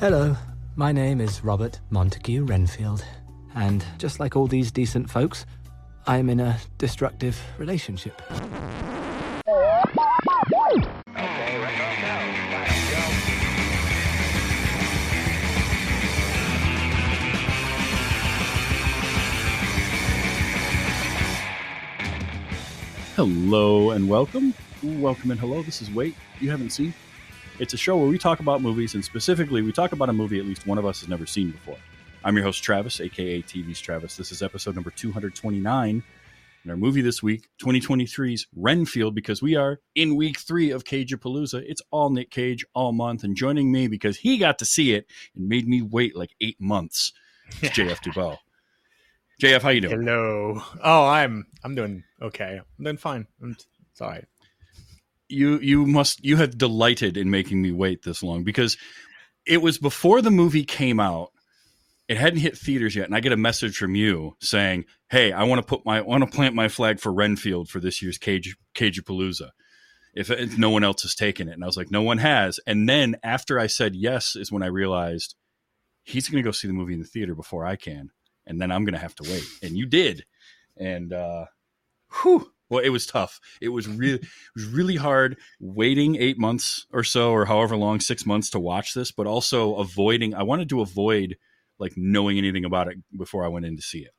Hello, my name is Robert Montague Renfield, and just like all these decent folks, I'm in a destructive relationship. Hello and welcome. Welcome and hello. This is Wait You Haven't Seen. It's a show where we talk about movies, and specifically, we talk about a movie at least one of us has never seen before. I'm your host, Travis, aka TV's Travis. This is episode number 229. And our movie this week, 2023's Renfield, because we are in week three of Cage-a-Palooza. It's all Nic Cage all month, and joining me because he got to see it and made me wait like eight months. It's JF Dubeau. JF, how you doing? Hello. Oh, I'm I'm doing okay. I'm doing fine. I'm, it's all right. You you must you have delighted in making me wait this long because it was before the movie came out. It hadn't hit theaters yet, and I get a message from you saying, "Hey, I want to put my I want to plant my flag for Renfield for this year's Cage Cage-a-Palooza." If, if no one else has taken it, and I was like, "No one has." And then after I said yes, is when I realized he's going to go see the movie in the theater before I can, and then I'm going to have to wait. And you did, and uh, whew, well, it was tough. It was really, it was really hard waiting eight months or so, or however long, six months to watch this, but also avoiding. I wanted to avoid like knowing anything about it before I went in to see it.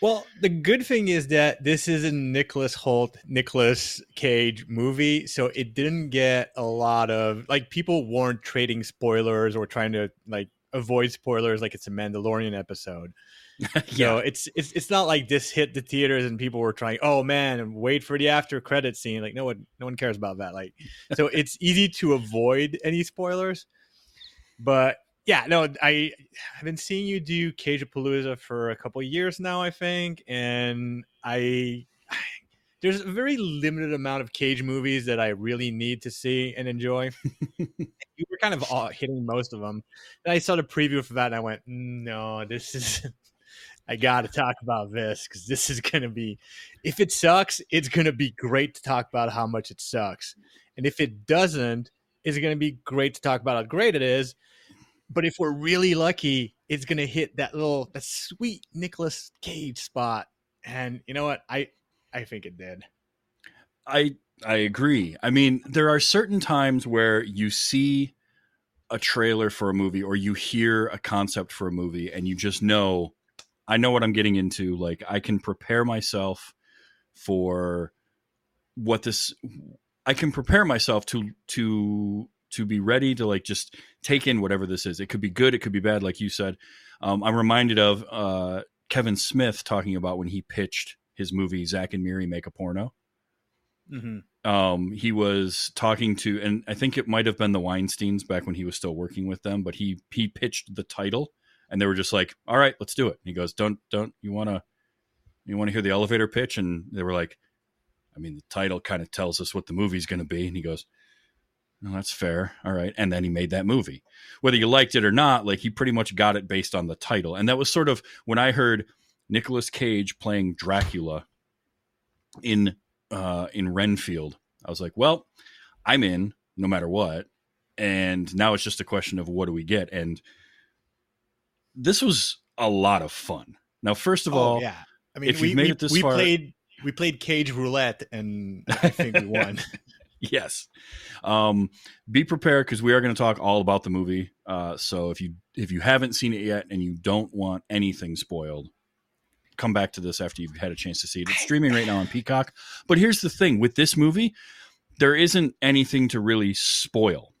Well, the good thing is that this is a Nicholas Hoult, Nicolas Cage movie, so it didn't get a lot of like people weren't trading spoilers or trying to like avoid spoilers like it's a Mandalorian episode. yeah, So it's it's it's not like this hit the theaters and people were trying, oh man, wait for the after credit scene. Like no one no one cares about that. Like so it's easy to avoid any spoilers. But yeah, no, I I've been seeing you do Cage-a-Palooza for a couple of years now, I think, and I there's a very limited amount of Cage movies that I really need to see and enjoy. you were kind of hitting most of them. And I saw the preview for that, and I went, "No, this is." I got to talk about this because this is going to be. If it sucks, it's going to be great to talk about how much it sucks, and if it doesn't, it's going to be great to talk about how great it is. But if we're really lucky, it's going to hit that little, that sweet Nicolas Cage spot, and you know what? I I think it did. I I agree. I mean, there are certain times where you see a trailer for a movie or you hear a concept for a movie and you just know I know what I'm getting into. Like I can prepare myself for what this I can prepare myself to to to be ready to like just take in whatever this is. It could be good, it could be bad, like you said. Um, I'm reminded of uh, Kevin Smith talking about when he pitched his movie Zack and Miri Make a Porno. Mm-hmm. Um, he was talking to, and I think it might have been the Weinsteins back when he was still working with them, but he he pitched the title, and they were just like, "All right, let's do it." And he goes, "Don't don't you want to you want to hear the elevator pitch?" And they were like, "I mean, the title kind of tells us what the movie's going to be." And he goes, "No, that's fair. All right." And then he made that movie, whether you liked it or not. Like he pretty much got it based on the title, and that was sort of when I heard Nicolas Cage playing Dracula in uh, in Renfield. I was like, well, I'm in no matter what. And now it's just a question of what do we get? And this was a lot of fun. Now, first of all, Oh, yeah. I mean, if we you've made we, it this we far- played we played Cage Roulette, and I think we won. yes, um, be prepared because we are going to talk all about the movie. Uh, so if you if you haven't seen it yet and you don't want anything spoiled, come back to this after you've had a chance to see it. It's streaming right now on Peacock. But here's the thing with this movie, there isn't anything to really spoil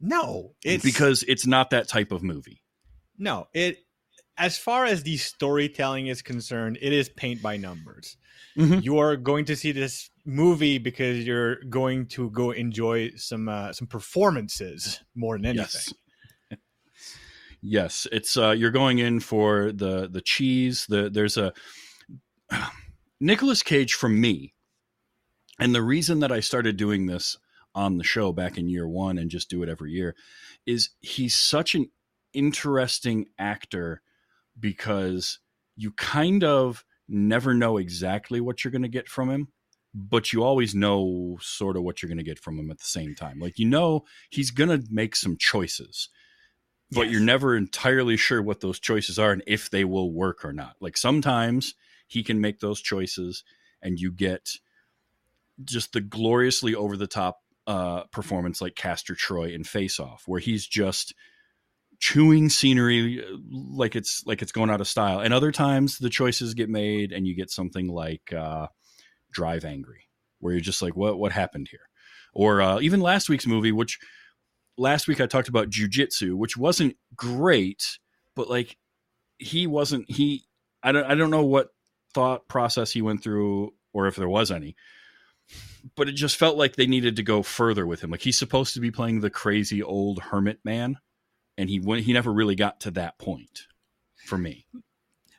no, it's because it's not that type of movie. No it. As far as the storytelling is concerned, it is paint by numbers. Mhm. You are going to see this movie because you're going to go enjoy some uh, some performances more than anything. Yes. Yes, it's uh you're going in for the the cheese. The there's a Nicolas Cage for me. And the reason that I started doing this on the show back in year 1 and just do it every year is he's such an interesting actor because you kind of never know exactly what you're going to get from him but you always know sort of what you're going to get from him at the same time like you know he's going to make some choices but Yes. you're never entirely sure what those choices are and if they will work or not. Like sometimes he can make those choices and you get just the gloriously over the top uh, performance like Castor Troy in Face Off, where he's just chewing scenery uh, like it's like it's going out of style. And other times the choices get made and you get something like uh, Drive Angry, where you're just like, what what happened here? Or uh, even last week's movie, which last week I talked about Jiu Jitsu, which wasn't great, but like he wasn't he I don't I don't know what thought process he went through or if there was any. But it just felt like they needed to go further with him. Like he's supposed to be playing the crazy old hermit man, and he went, he never really got to that point for me.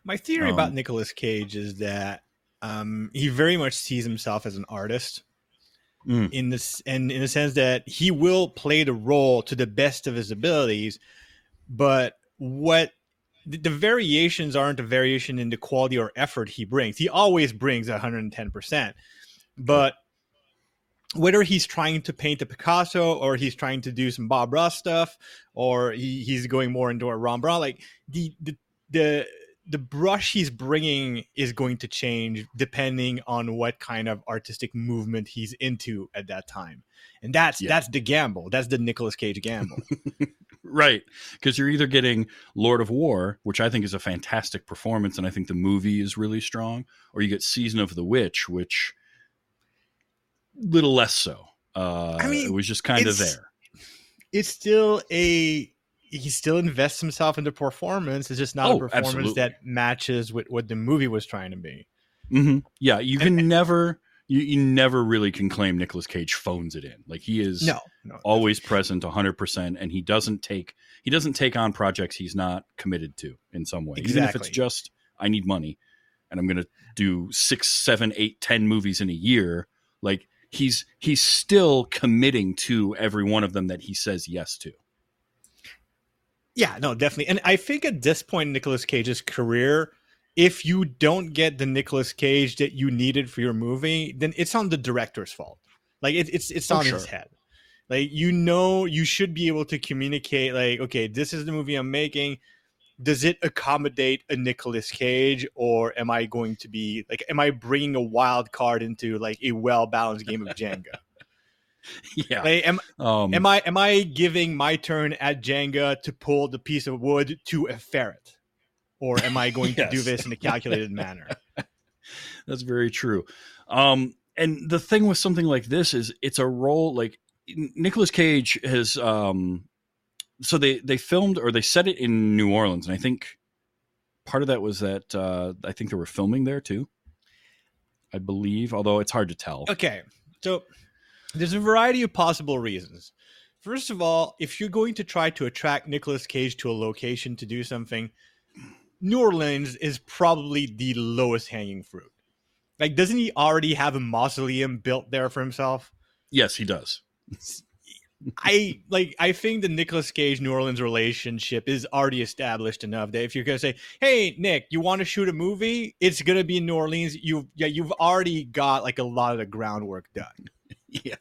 My theory about Um, Nicolas Cage is that um, he very much sees himself as an artist Mm. in this, and in the sense that he will play the role to the best of his abilities, but what the, the variations aren't a variation in the quality or effort he brings. He always brings 110%, but whether he's trying to paint a Picasso or he's trying to do some Bob Ross stuff or he, he's going more into a Ron Brown, like the the the the brush he's bringing is going to change depending on what kind of artistic movement he's into at that time, and that's Yeah. that's the gamble. That's the Nicolas Cage gamble. Right. Because you're either getting Lord of War, which I think is a fantastic performance, and I think the movie is really strong, or you get Season of the Witch, which little less so. Uh, I mean, it was just kind of there. it's still a he still invests himself into performance. It's just not Oh, a performance absolutely. that matches with what the movie was trying to be. hmm Yeah, you can never, you, you never really can claim Nicolas Cage phones it in. Like he is No, no, always present 100%, and he doesn't take he doesn't take on projects he's not committed to in some way. Even if it's just I need money, and I'm going to do six, seven, eight, ten movies in a year. Like he's he's still committing to every one of them that he says yes to. Yeah, no, definitely. And I think at this point in Nicolas Cage's career, if you don't get the Nicolas Cage that you needed for your movie, then it's on the director's fault. Like it, it's it's Oh, on sure. his head. Like you know, you should be able to communicate. Like, okay, this is the movie I'm making. Does it accommodate a Nicolas Cage, or am I going to be like, am I bringing a wild card into like a well balanced game of Jenga? yeah. Like, am Um, Am I am I giving my turn at Jenga to pull the piece of wood to a ferret, or am I going to do this in a calculated manner? That's very true. Um, and the thing with something like this is it's a role like Nicolas Cage has. Um, so they they filmed or they set it in New Orleans, and I think part of that was that uh, I think they were filming there too. I believe, although it's hard to tell. Okay, so there's a variety of possible reasons. First of all, if you're going to try to attract Nicolas Cage to a location to do something, New Orleans is probably the lowest hanging fruit. Like, doesn't he already have a mausoleum built there for himself? Yes, he does. I like I think the Nicolas Cage New Orleans relationship is already established enough that if you're gonna say, Hey Nick, you want to shoot a movie? It's gonna be in New Orleans. You've yeah, you've already got like a lot of the groundwork done. Yeah.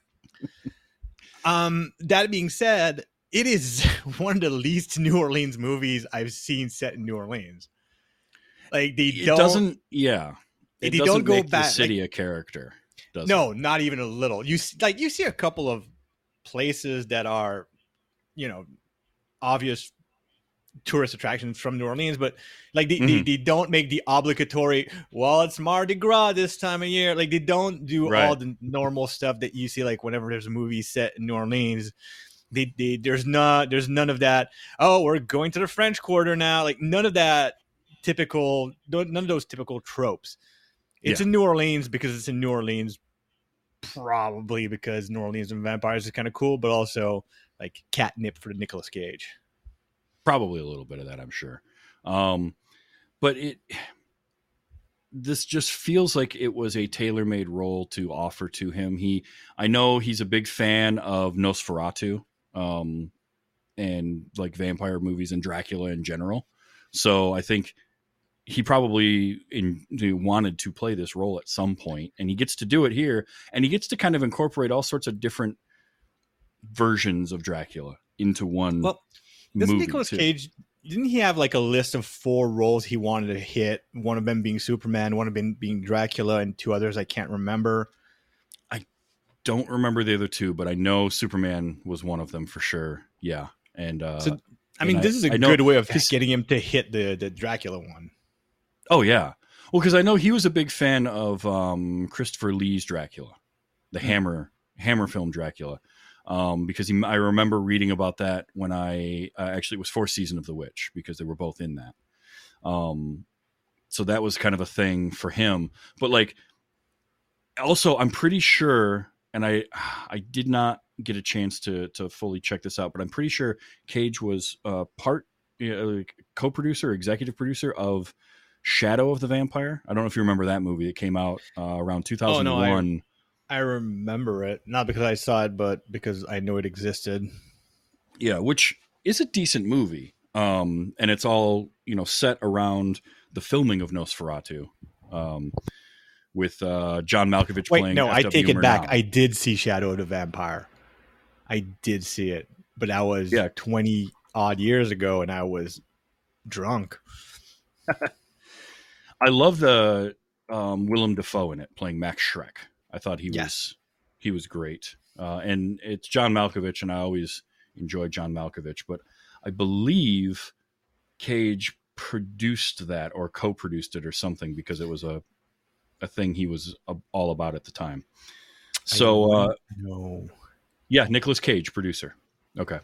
Um that being said, it is one of the least New Orleans movies I've seen set in New Orleans. Like they It don't doesn't. Yeah. It They doesn't don't go back- the city a character. No, it? not even a little. You like you see a couple of places that are, you know, obvious tourist attractions from New Orleans, but like they, they, Mhm. they don't make the obligatory. Well, it's Mardi Gras this time of year. Like they don't do all the normal stuff that you see. Like whenever there's a movie set in New Orleans. They, they, there's not there's none of that oh we're going to the french quarter now like none of that typical none of those typical tropes it's Yeah. in new orleans because it's in new orleans probably because New Orleans and vampires is kind of cool, but also like catnip for Nicolas Cage. probably a little bit of that i'm sure. Um but it this just feels like it was a tailor-made role to offer to him. He i know he's a big fan of nosferatu um and like vampire movies and dracula in general. So i think he probably in, wanted to play this role at some point and he gets to do it here and he gets to kind of incorporate all sorts of different versions of dracula into one Well. Nicolas too. Cage didn't he have like a list of four roles he wanted to hit? One of them being Superman, one of them being Dracula, and two others I can't remember. I don't remember the other two, but I know Superman was one of them for sure. Yeah, and uh, So, I mean, I- this is a I know- good way of getting him to hit the the Dracula one. Oh yeah, well because I know he was a big fan of um, Christopher Lee's Dracula, the Hmm. Hammer Hammer film Dracula, um, because he, I remember reading about that when I uh, actually it was fourth season of The Witch because they were both in that. Um, so that was kind of a thing for him, but like also I'm pretty sure, and I I did not get a chance to to fully check this out, but I'm pretty sure Cage was uh, part like co-producer, executive producer of Shadow of the Vampire. I don't know if you remember that movie. It came out uh, around 2001. I remember it not because I saw it, but because I knew it existed. yeah, which is a decent movie. Um, and it's all you know set around the filming of Nosferatu, um, with uh, John Malkovich Wait, playing. no, I take it back. I did see Shadow of the Vampire. I did see it, but that was Yeah. twenty odd years ago, and I was drunk. I love the um, Willem Dafoe in it playing Max Schreck. I thought he was he was great, uh, and it's John Malkovich, and I always enjoy John Malkovich. But I believe Cage produced that or co-produced it or something because it was a a thing he was all about at the time. So uh, no, yeah, Nicolas Cage, producer. Okay,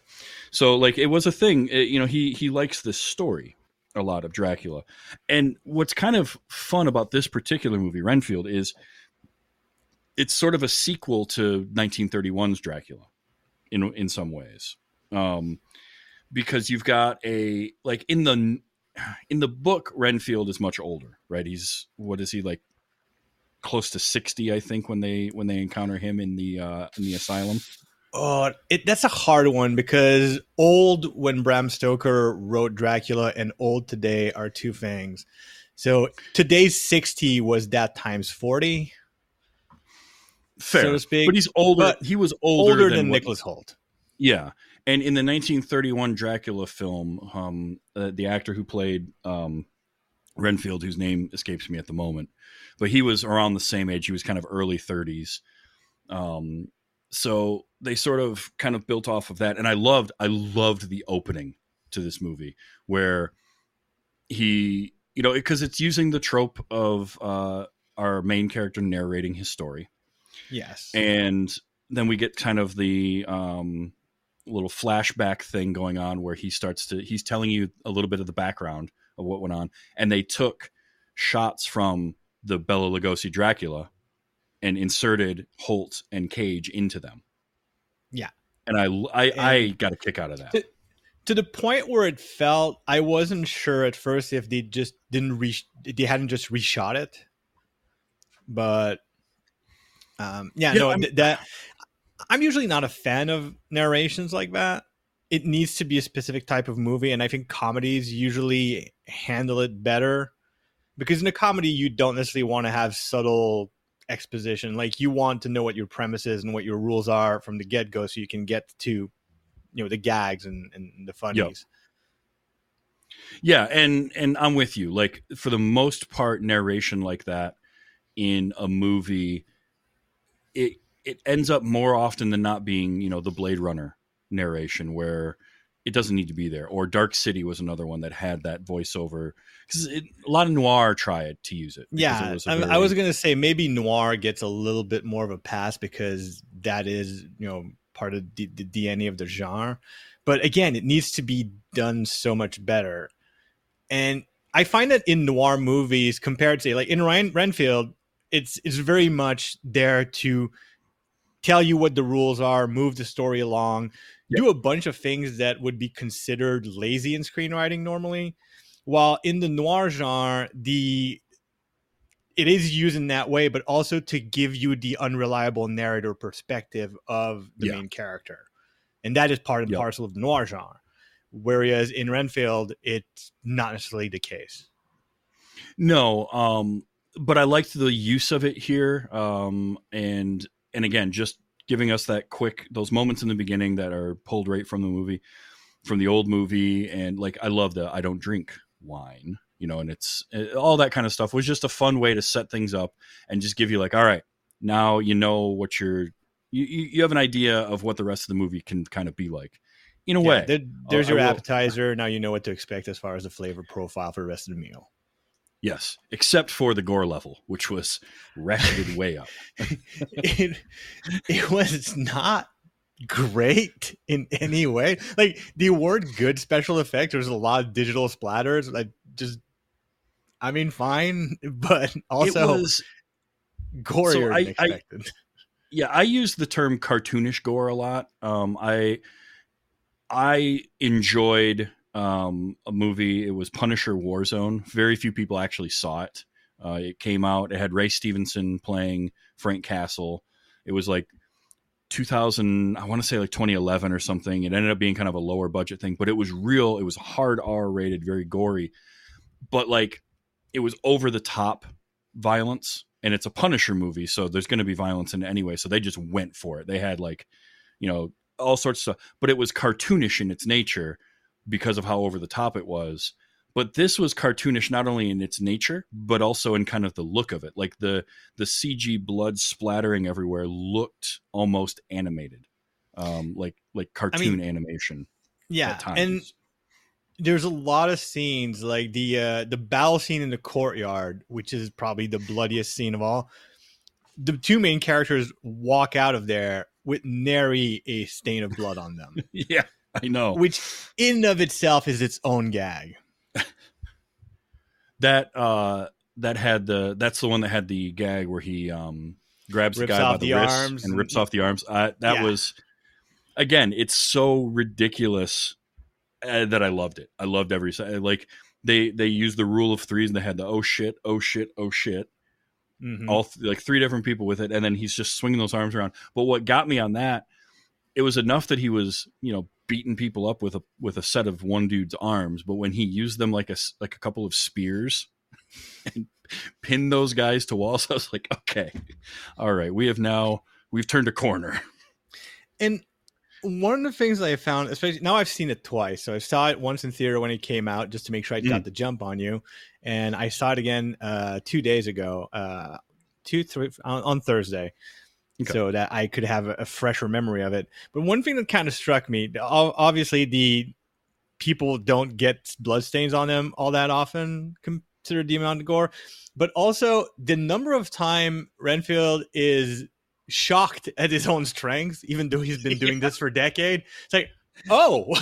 so like it was a thing. It- you know, he he likes this story a lot of Dracula, and what's kind of fun about this particular movie, Renfield, is it's sort of a sequel to 1931's Dracula, in in some ways, um, because you've got a like in the in the book Renfield is much older, right? He's what is he like? Close to sixty, I think, when they when they encounter him in the uh, in the asylum. Oh, it, that's a hard one because old when Bram Stoker wrote Dracula and old today are two things. So today's sixty was that times forty, Fair, so to speak. but he's older. but he was older, older than, than Nicholas Hoult. Yeah, and in the 1931 Dracula film, um, uh, the actor who played um, Renfield, whose name escapes me at the moment, but he was around the same age. He was kind of early 30s. Um, so they sort of kind of built off of that, and I loved, I loved the opening to this movie where he, you know, because it's using the trope of uh, our main character narrating his story. Yes, and then we get kind of the um, little flashback thing going on where he starts to he's telling you a little bit of the background of what went on and they took shots from the Bela Lugosi Dracula and inserted Hoult and Cage into them. Yeah. and I I, I got a kick out of that. To- to the point where it felt I wasn't sure at first if they just didn't re they hadn't just reshot it, but um, yeah, no, th- that I'm usually not a fan of narrations like that. It needs to be a specific type of movie, and I think comedies usually handle it better because in a comedy you don't necessarily want to have subtle exposition. Like you want to know what your premise is and what your rules are from the get go, so you can get to you know the gags and, and the funnies. Yeah, and and I'm with you. Like for the most part, narration like that in a movie, it it ends up more often than not being you know the Blade Runner narration where it doesn't need to be there. Or Dark City was another one that had that voiceover because a lot of noir tried to use it. Yeah, it was I, I very- was gonna say maybe noir gets a little bit more of a pass because that is you know part of the, the DNA of the genre. But again, it needs to be done so much better. And I find that in noir movies, compared to like in Ryan Renfield, it's it's very much there to tell you what the rules are, move the story along, do a bunch of things that would be considered lazy in screenwriting normally. While in the noir genre, the it is used in that way, but also to give you the unreliable narrator perspective of the Yeah. main character. And that is part and Yep. parcel of the noir genre. Whereas in Renfield, it's not necessarily the case. No, um, but I liked the use of it here, um, and and again, just giving us that quick those moments in the beginning that are pulled right from the movie from the old movie, and like I love the I don't drink wine, you know, and it's uh, all that kind of stuff was just a fun way to set things up and just give you like, all right, now you know what you're you, you have an idea of what the rest of the movie can kind of be like in a Yeah, way there- there's I your appetizer. Now you know what to expect as far as the flavor profile for the rest of the meal. Yes except for the gore level which was ratcheted way up it, it was not great in any way. Like the word good special effects, there's a lot of digital splatters. Like just I mean fine, but also it was gorier I- than I- expected. yeah i use the term cartoonish gore a lot um i i enjoyed um a movie. It was punisher warzone. Very few people actually saw it. Uh it came out. It had ray stevenson playing frank castle. It was like 2000 i want to say like 2011 or something. It ended up being kind of a lower budget thing but it was real. It was hard r rated very gory. But like it was over the top violence and it's a punisher movie so there's going to be violence in it anyway. So they just went for it. They had like you know all sorts of stuff. But it was cartoonish in its nature because of how over the top it was. But this was cartoonish not only in its nature but also in kind of the look of it. Like the the cg blood splattering everywhere looked almost animated. Um like like cartoon animation Yeah, at times. and there's a lot of scenes like the uh the battle scene in the courtyard which is probably the bloodiest scene of all. The two main characters walk out of there with nary a stain of blood on them. Yeah i know. Which in of itself is its own gag. That uh that had the that's the one that had the gag where he um grabs Rips the guy by the, the wrist arms and rips off the arms. Uh, that Yeah. was again it's so ridiculous uh, that i loved it. I loved every se- like they they used the rule of threes and they had the oh shit oh shit oh shit. Mhm. all th- like three different people with it and then he's just swinging those arms around. But what got me on that it was enough that he was you know beating people up with a with a set of one dude's arms but when he used them like a like a couple of spears and pinned those guys to walls i was like okay. All right. We have now we've turned a corner. And one of the things that I found, especially now I've seen it twice. So I saw it once in theater when it came out, just to make sure I Mm. got the jump on you, and I saw it again uh, two days ago, uh, two three on, on Thursday, Okay. so that I could have a, fresher memory of it. But one thing that kind of struck me, obviously the people don't get bloodstains on them all that often considered the amount of gore, but also the number of time Renfield is shocked at his own strength, even though he's been doing this for a decade. It's like, oh,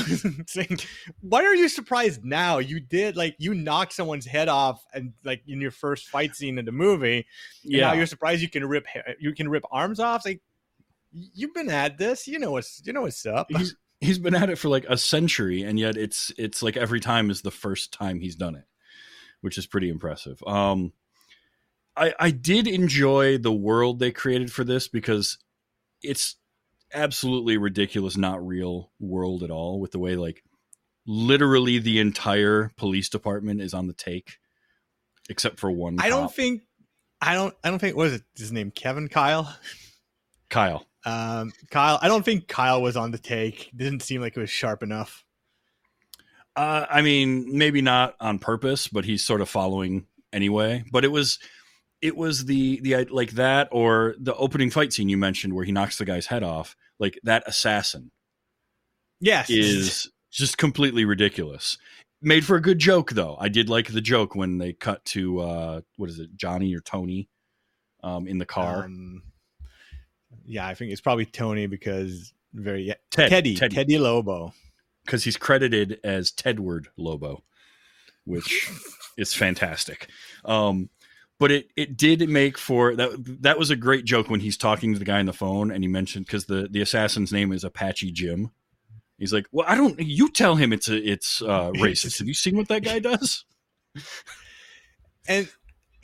why are you surprised now? You did like you knocked someone's head off, and like in your first fight scene in the movie. And now you're surprised you can rip you can rip arms off. It's like you've been at this, you know what's you know what's up. he's he's been at it for like a century and yet it's it's like every time is the first time he's done it which is pretty impressive um i i did enjoy the world they created for this because it's absolutely ridiculous not real world at all with the way like literally the entire police department is on the take except for one I don't think I don't I don't think what is it his name Kevin Kyle. kyle Um, Kyle, I don't think Kyle was on the take. Didn't seem like it was sharp enough. Uh, I mean, maybe not on purpose, but he's sort of following anyway. But it was, it was the the like that or the opening fight scene you mentioned where he knocks the guy's head off. Like that assassin Yes, is just completely ridiculous. Made for a good joke though. I did like the joke when they cut to uh what is it, Johnny or Tony, um, in the car. Um, yeah, I think it's probably Tony because very yeah, Ted, Teddy, Teddy, Teddy Lobo. because he's credited as Tedward Lobo, which is fantastic. Um, but it it did make for that that was a great joke when he's talking to the guy on the phone and he mentioned because the the assassin's name is Apache Jim. He's like, well, I don't. You tell him it's a, it's uh, racist. Have you seen what that guy does? and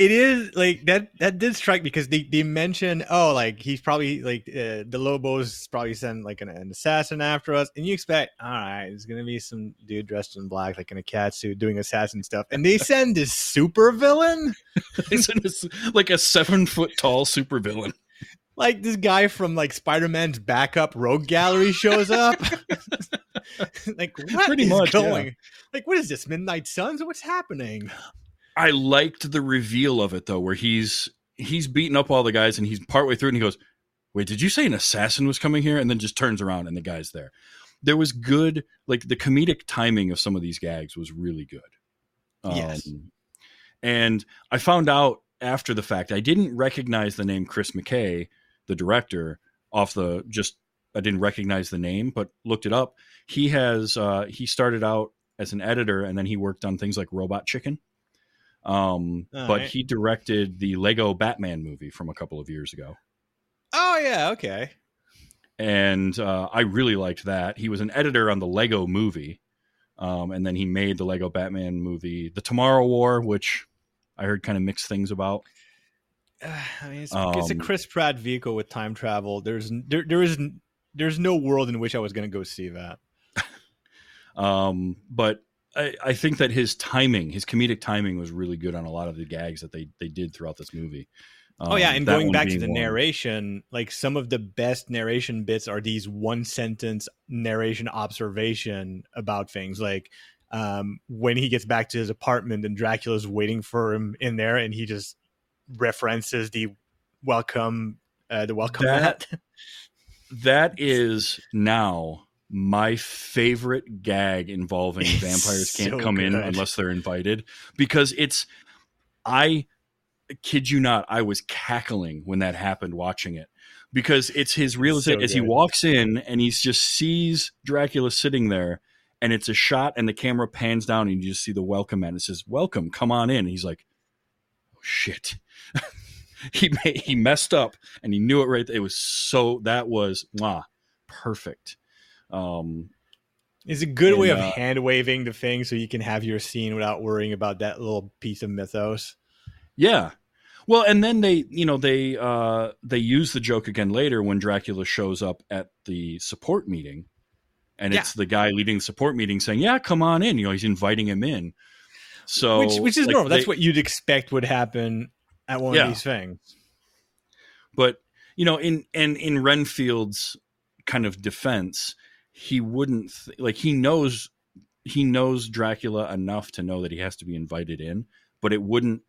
it is like that that did strike because they, they mention oh like he's probably like uh, the lobos probably send like an, an assassin after us and you expect all right there's gonna be some dude dressed in black like in a cat suit doing assassin stuff and they send this super villain He's in this, like a seven foot tall super villain like this guy from like spider-man's backup rogue gallery shows up like what Pretty is much, yeah. going? Like what is this? Midnight Suns? What's happening? I liked the reveal of it though, where he's he's beating up all the guys and he's partway through and he goes, "Wait, did you say an assassin was coming here?" And then just turns around and the guy's there. There was good, like the comedic timing of some of these gags was really good. Yes. Um, and I found out after the fact I didn't recognize the name Chris McKay, the director, off the just I didn't recognize the name, but looked it up. He has uh, he started out as an editor and then he worked on things like Robot Chicken. Um, All but right. he directed the Lego Batman movie from a couple of years ago, Oh yeah, okay. and uh, I really liked that. He was an editor on the Lego movie, um, and then he made the Lego Batman movie, The Tomorrow War, which I heard kind of mixed things about. Uh, I mean, it's, it's a Um, Chris Pratt vehicle with time travel. There's there there is there's no world in which I was going to go see that. Um, but I, I think that his timing, his comedic timing, was really good on a lot of the gags that they they did throughout this movie. oh yeah, Um, and going back to the one. narration, like some of the best narration bits are these one sentence narration observation about things, like um, when he gets back to his apartment and Dracula's waiting for him in there, and he just references the welcome, uh, the welcome That- mat. That is now my favorite gag involving It's vampires can't so come in unless they're invited because it's I kid you not, I was cackling when that happened watching it because it's his realization So as he walks in and he just sees Dracula sitting there and it's a shot and the camera pans down and you just see the welcome mat and it says welcome come on in. And he's like oh shit. He he messed up and he knew it right there. it was so that was mwah, perfect um It's a good way of uh, hand waving the thing so you can have your scene without worrying about that little piece of mythos. Yeah. Well, and then they, you know, they uh they use the joke again later when Dracula shows up at the support meeting. And Yeah. it's the guy leading the support meeting saying, "Yeah, come on in." You know, he's inviting him in. So which which is like, normal. That's they- what you'd expect would happen at one Yeah. of these things. but you know, in and in Renfield's kind of defense, he wouldn't th- like he knows he knows Dracula enough to know that he has to be invited in, but it wouldn't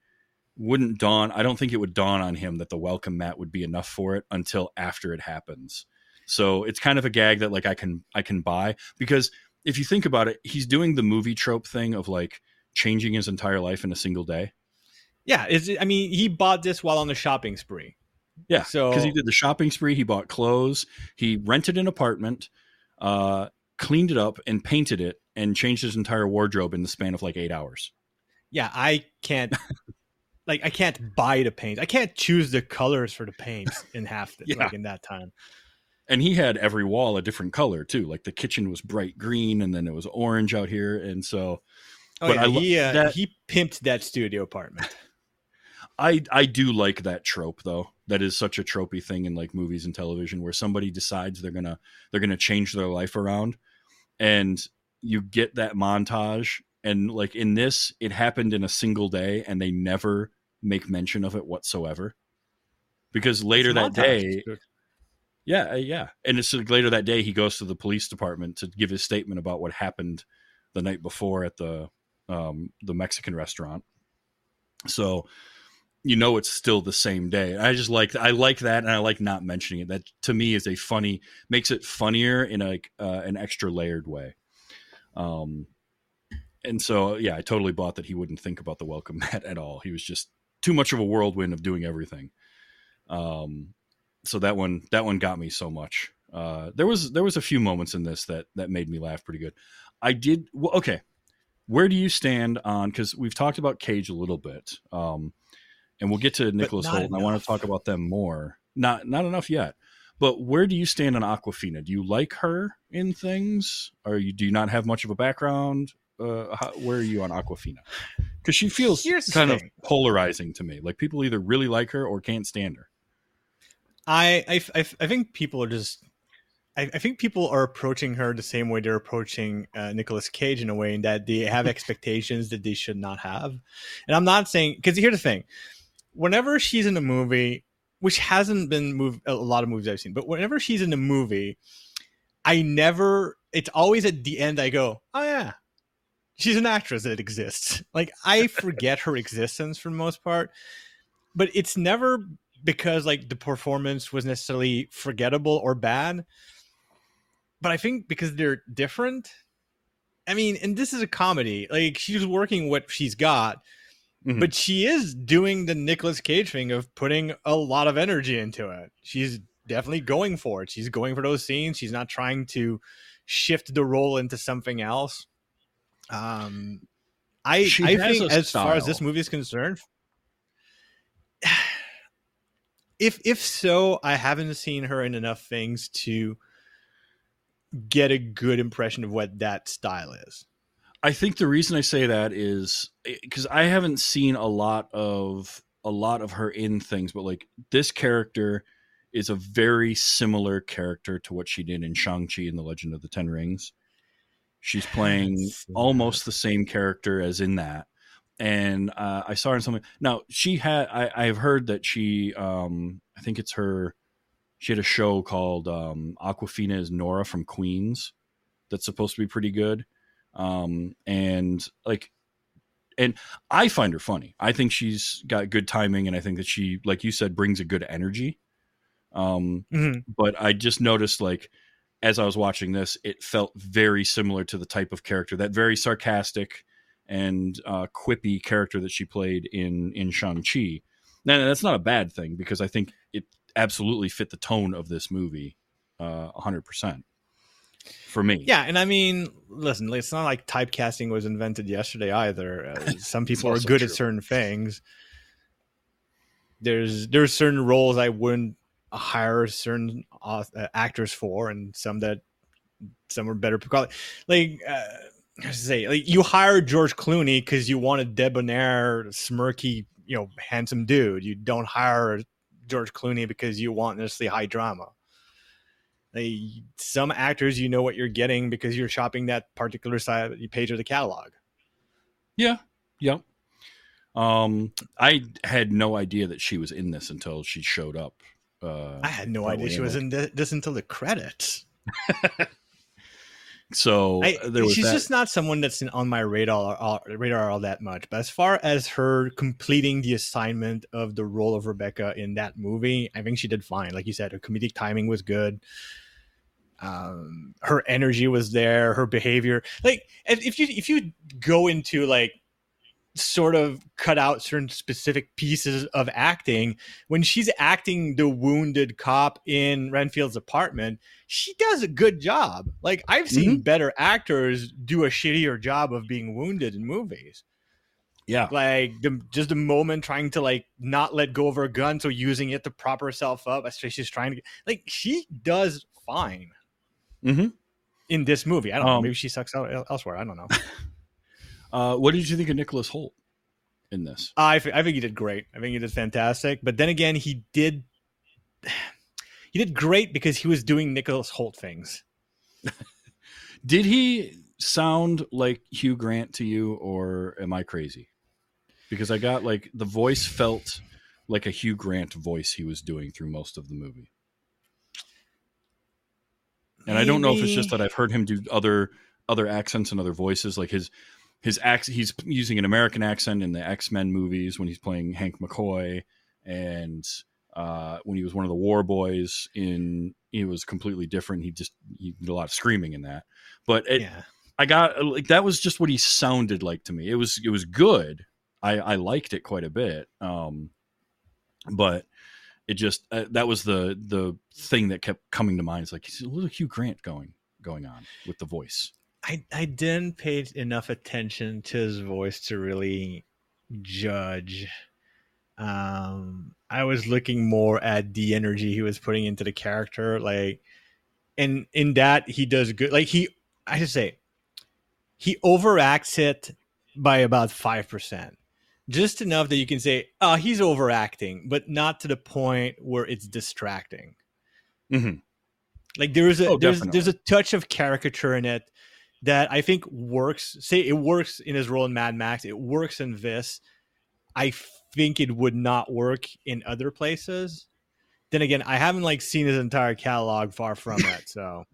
wouldn't dawn I don't think it would dawn on him that the welcome mat would be enough for it until after it happens. So it's kind of a gag that like I can I can buy because if you think about it, he's doing the movie trope thing of like changing his entire life in a single day. Yeah, is I mean, he bought this while on the shopping spree. Yeah, So- because he did the shopping spree, he bought clothes, he rented an apartment, uh, cleaned it up, and painted it, and changed his entire wardrobe in the span of like eight hours. Yeah, I can't like I can't buy the paint. I can't choose the colors for the paints in half the, Yeah. like in that time. And he had every wall a different color too. Like the kitchen was bright green, and then it was orange out here, and so Oh But yeah, lo- he uh, that- he pimped that studio apartment. I I do like that trope though. That is such a tropey thing in like movies and television where somebody decides they're gonna they're gonna change their life around, and you get that montage. And like in this, it happened in a single day, and they never make mention of it whatsoever. Because later It's that montage. day, yeah, uh, yeah, and it's like later that day he goes to the police department to give his statement about what happened the night before at the um, the Mexican restaurant. So you know it's still the same day. I just like I like that, and I like not mentioning it. That to me is a funny makes it funnier in a uh, an extra layered way. Um, and so yeah, I totally bought that he wouldn't think about the welcome mat at all. He was just too much of a whirlwind of doing everything. Um, so that one that one got me so much. Uh, there was there was a few moments in this that that made me laugh pretty good. I did well, okay. Where do you stand on? Because we've talked about Cage a little bit, um, and we'll get to Nicholas Hoult, and I want to talk about them more. Not not enough yet. But where do you stand on Awkwafina? Do you like her in things, or you do you not have much of a background? Uh, how, where are you on Awkwafina? Because she feels Here's kind of polarizing to me. Like people either really like her or can't stand her. I, I, I, I think people are just. I, I think people are approaching her the same way they're approaching uh, Nicolas Cage in a way in that they have expectations that they should not have. And I'm not saying because here's the thing: whenever she's in a movie, which hasn't been move a lot of movies I've seen, but whenever she's in a movie, I never it's always at the end I go, oh yeah, she's an actress that exists. Like I forget her existence for the most part, but it's never because like the performance was necessarily forgettable or bad. But I think because they're different. I mean, and this is a comedy. Like she's working what she's got, Mhm. but she is doing the Nicolas Cage thing of putting a lot of energy into it. She's definitely going for it. She's going for those scenes. She's not trying to shift the role into something else. Um, I She I think as far as this movie is concerned, if if so, I haven't seen her in enough things to get a good impression of what that style is. I think the reason I say that is because I haven't seen a lot of a lot of her in things, but like this character is a very similar character to what she did in Shang Chi and the Legend of the Ten Rings. She's playing almost the same character as in that, and uh, I saw her in something. Now she had I, I've heard that she um, I think it's her. She had a show called um, Awkwafina is Nora from Queens that's supposed to be pretty good um and like and i find her funny. I think she's got good timing and i think that she like you said brings a good energy. Um Mhm. but i just noticed like as i was watching this it felt very similar to the type of character that very sarcastic and uh quippy character that she played in in shang-chi. Now that's not a bad thing because i think it absolutely fit the tone of this movie uh 100% for me Yeah, and I mean, listen, it's not like typecasting was invented yesterday either. Uh, some people are good true. at certain things. There's there's certain roles I wouldn't hire certain uh, actors for, and some that some are better. Like, uh, say, like you hire George Clooney because you want a debonair, smirky, you know, handsome dude. You don't hire George Clooney because you want necessarily high drama. Like, some actors, you know what you're getting because you're shopping that particular side page of the catalog. Yeah. Yep. Um, I had no idea that she was in this until she showed up. Uh, I had no idea she was in thi- this until the credits. so I, uh, there was she's that. just not someone that's on my radar all, radar all that much. But as far as her completing the assignment of the role of Rebecca in that movie, I think she did fine. Like you said, her comedic timing was good. Um, her energy was there. Her behavior, like if you if you go into like sort of cut out certain specific pieces of acting when she's acting the wounded cop in Renfield's apartment she does a good job. Like i've seen better actors do a shittier job of being wounded in movies. Yeah. like the, just the moment trying to like not let go of her gun so using it to prop herself up especially she's trying to like she does fine hmm in this movie. I don't know Um, maybe she sucks out elsewhere i don't know Uh, what did you think of Nicholas Hoult in this? I, th- I think he did great. I think he did fantastic. But then again, he did he did great because he was doing Nicholas Hoult things. Did he sound like Hugh Grant to you, or am I crazy? Because I got like the voice felt like a Hugh Grant voice he was doing through most of the movie. And I don't know if it's just that I've heard him do other other accents and other voices, like his his accent. He's using an American accent in the X Men movies when he's playing Hank McCoy, and uh, when he was one of the War Boys in, he was completely different. He just he did a lot of screaming in that, but it, yeah. I got like that was just what he sounded like to me. It was it was good. I I liked it quite a bit. Um, but it just uh, that was the the thing that kept coming to mind. It's like he's a little Hugh Grant going going on with the voice. I, I didn't pay enough attention to his voice to really judge. Um, I was looking more at the energy he was putting into the character, like, and in that he does good. Like he, I should say, he overacts it by about five percent, just enough that you can say, "Oh, he's overacting," but not to the point where it's distracting. Mhm. Like there is a Oh, there's definitely. there's a touch of caricature in it that I think works. Say it works in his role in Mad Max. It works in this. I think it would not work in other places. Then again, I haven't like seen his entire catalog. Far from it. So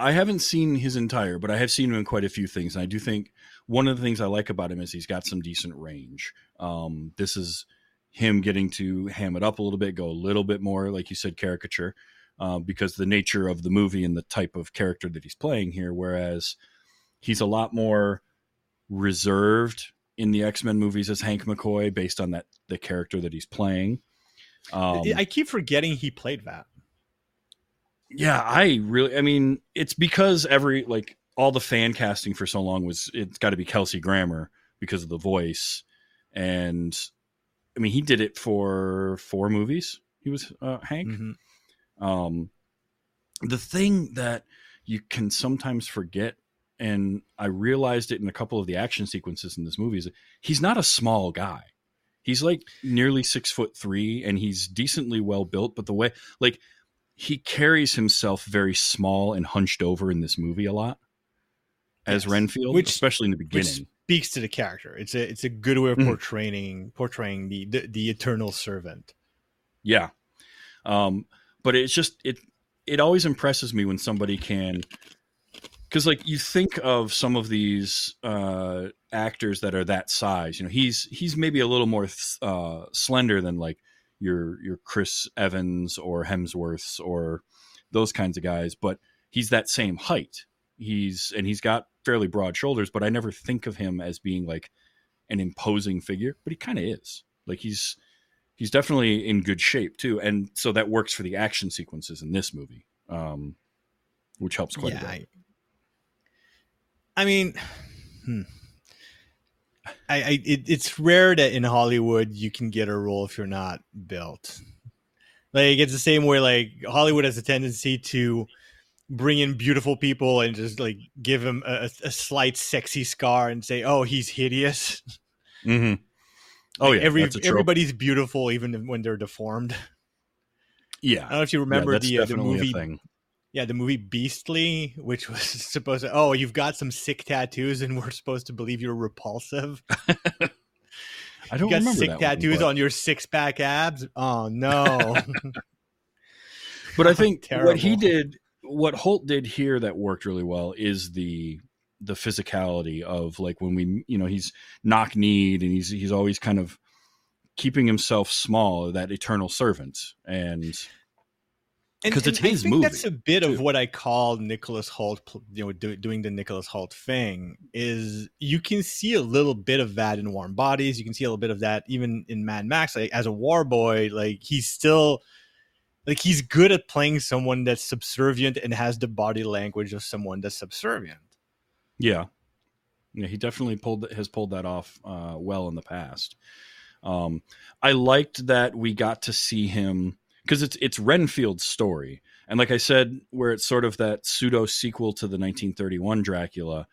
I haven't seen his entire, but I have seen him in quite a few things, and I do think one of the things I like about him is he's got some decent range. Um, this is him getting to ham it up a little bit, go a little bit more, like you said, caricature, uh, because the nature of the movie and the type of character that he's playing here. Whereas he's a lot more reserved in the X Men movies as Hank McCoy, based on that the character that he's playing. Um, I keep forgetting he played that. Yeah, I really. I mean, it's because every like all the fan casting for so long was it's got to be Kelsey Grammer because of the voice, and I mean he did it for four movies. He was uh, Hank. Mm-hmm. Um, the thing that you can sometimes forget, and I realized it in a couple of the action sequences in this movie, is he's not a small guy. He's like nearly six foot three, and he's decently well built. But the way, like, he carries himself very small and hunched over in this movie a lot as yes. Renfield, which, especially in the beginning. speaks to the character. It's a it's a good way of mm. portraying mm. portraying the, the, the eternal servant. Yeah, um, but it's just it it always impresses me when somebody can because like you think of some of these uh, actors that are that size. You know, he's he's maybe a little more uh, slender than like your your Chris Evans or Hemsworths or those kinds of guys, but he's that same height. He's and he's got fairly broad shoulders, but I never think of him as being like an imposing figure, but he kind of is. Like he's he's definitely in good shape too, and so that works for the action sequences in this movie, um, which helps quite yeah, a bit. I, I mean, hmm. I, I it, it's rare that in Hollywood you can get a role if you're not built. Like it's the same way like Hollywood has a tendency to bring in beautiful people and just like give him a, a slight sexy scar and say, "Oh, he's hideous." Mm-hmm. Oh like yeah, every everybody's beautiful even when they're deformed. Yeah, I don't know if you remember yeah, the, uh, the movie. Yeah, the movie Beastly, which was supposed to. Oh, you've got some sick tattoos, and we're supposed to believe you're repulsive. I don't you got remember sick tattoos one, but... on your six pack abs. Oh no! but I think what he did what Hoult did here that worked really well is the the physicality of like when we you know he's knock kneed and he's he's always kind of keeping himself small that eternal servant and because it's his I think movie. That's a bit too. of what I call Nicholas Hoult you know, do, doing the Nicholas Hoult thing. Is you can see a little bit of that in Warm Bodies. You can see a little bit of that even in Mad Max. Like as a war boy, like he's still like he's good at playing someone that's subservient and has the body language of someone that's subservient. Yeah, yeah, he definitely pulled has pulled that off uh, well in the past. Um, I liked that we got to see him because it's it's Renfield's story, and like I said, where it's sort of that pseudo sequel to the 1931 Dracula.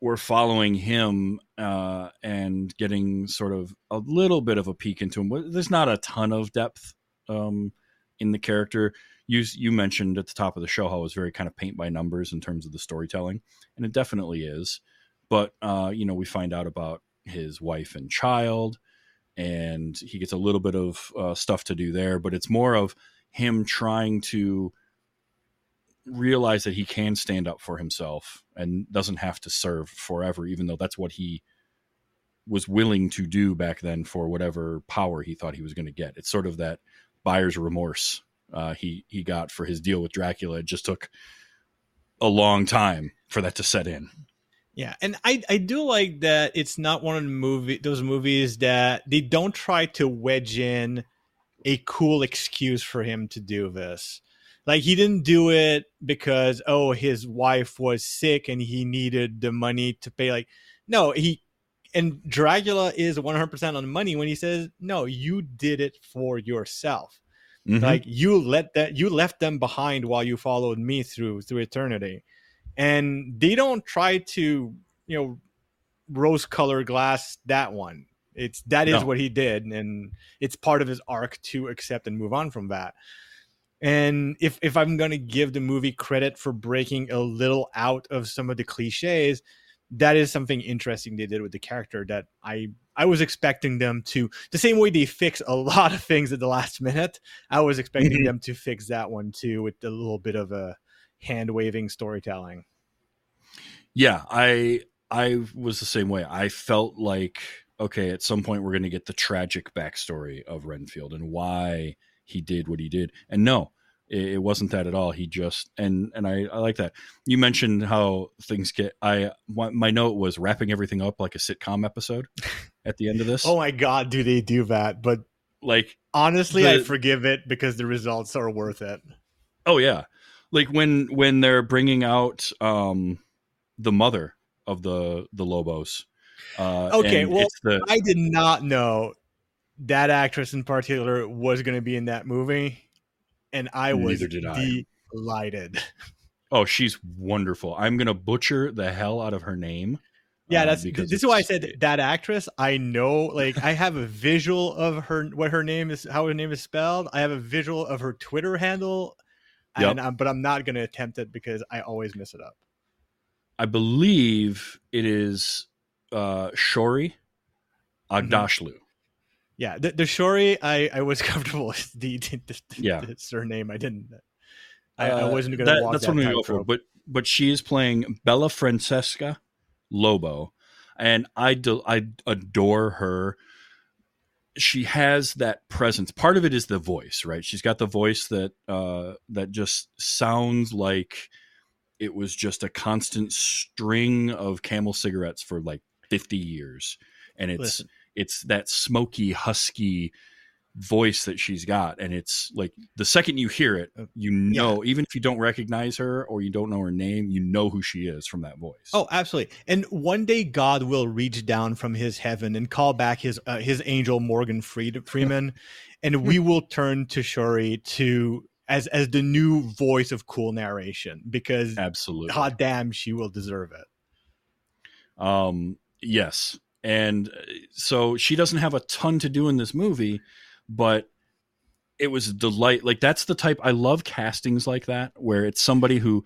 We're following him uh, and getting sort of a little bit of a peek into him. There's not a ton of depth um, in the character. You you mentioned at the top of the show how it was very kind of paint by numbers in terms of the storytelling, and it definitely is. But uh, you know, we find out about his wife and child, and he gets a little bit of uh, stuff to do there. But it's more of him trying to realize that he can stand up for himself and doesn't have to serve forever, even though that's what he was willing to do back then for whatever power he thought he was going to get. It's sort of that buyer's remorse uh, he he got for his deal with Dracula. It just took a long time for that to set in. Yeah, and I I do like that it's not one of the movie those movies that they don't try to wedge in a cool excuse for him to do this. Like he didn't do it because oh his wife was sick and he needed the money to pay like no, he and Dracula is 100% on the money when he says, "No, you did it for yourself." Mm-hmm. Like you let that you left them behind while you followed me through through eternity. And they don't try to, you know, rose color glass that one. It's that is no. what he did and it's part of his arc to accept and move on from that. And if if I'm going to give the movie credit for breaking a little out of some of the clichés, that is something interesting they did with the character that I I was expecting them to the same way they fix a lot of things at the last minute. I was expecting mm-hmm. them to fix that one too with a little bit of a hand waving storytelling. Yeah, I I was the same way. I felt like okay, at some point we're going to get the tragic backstory of Renfield and why he did what he did. And no, it, it wasn't that at all. He just and and I, I like that. You mentioned how things get. I my note was wrapping everything up like a sitcom episode at the end of this. Oh my god, do they do that? But like honestly, the- I forgive it because the results are worth it. Oh yeah, like when when they're bringing out um the mother of the the Lobos. Uh, Okay, well, the I did not know that actress in particular was going to be in that movie, and I was I. delighted. oh she's wonderful. I'm gonna butcher the hell out of her name. Yeah, uh, that's because this is why I said that actress. I know, like, I have a visual of her, what her name is, how her name is spelled. I have a visual of her Twitter handle, Yep. and I'm, but I'm not going to attempt it because I always mess it up. I believe it is uh Shohreh Mm-hmm. Aghdashloo. Yeah, the, the Shohreh, I, I was comfortable with the, the, the, Yeah. surname. I didn't. I, I Uh, wasn't going to that- That's that what I'm gonna go for. But but she is playing Bella Francesca Lobo, and I do, I adore her. She has that presence. Part of it is the voice, right? She's got the voice that uh, that just sounds like it was just a constant string of Camel cigarettes for like 50 years, and it's Listen. it's that smoky, husky voice that she's got and it's like the second you hear it you know even if you don't recognize her or you don't know her name you know who she is from that voice. Oh, absolutely. And one day God will reach down from his heaven and call back his uh, his angel Morgan Freed- Freeman, and we will turn to Shuri to as as the new voice of cool narration because absolutely. hot damn, she will deserve it. um yes. And uh, so she doesn't have a ton to do in this movie but it was a delight like that's the type i love castings like that where it's somebody who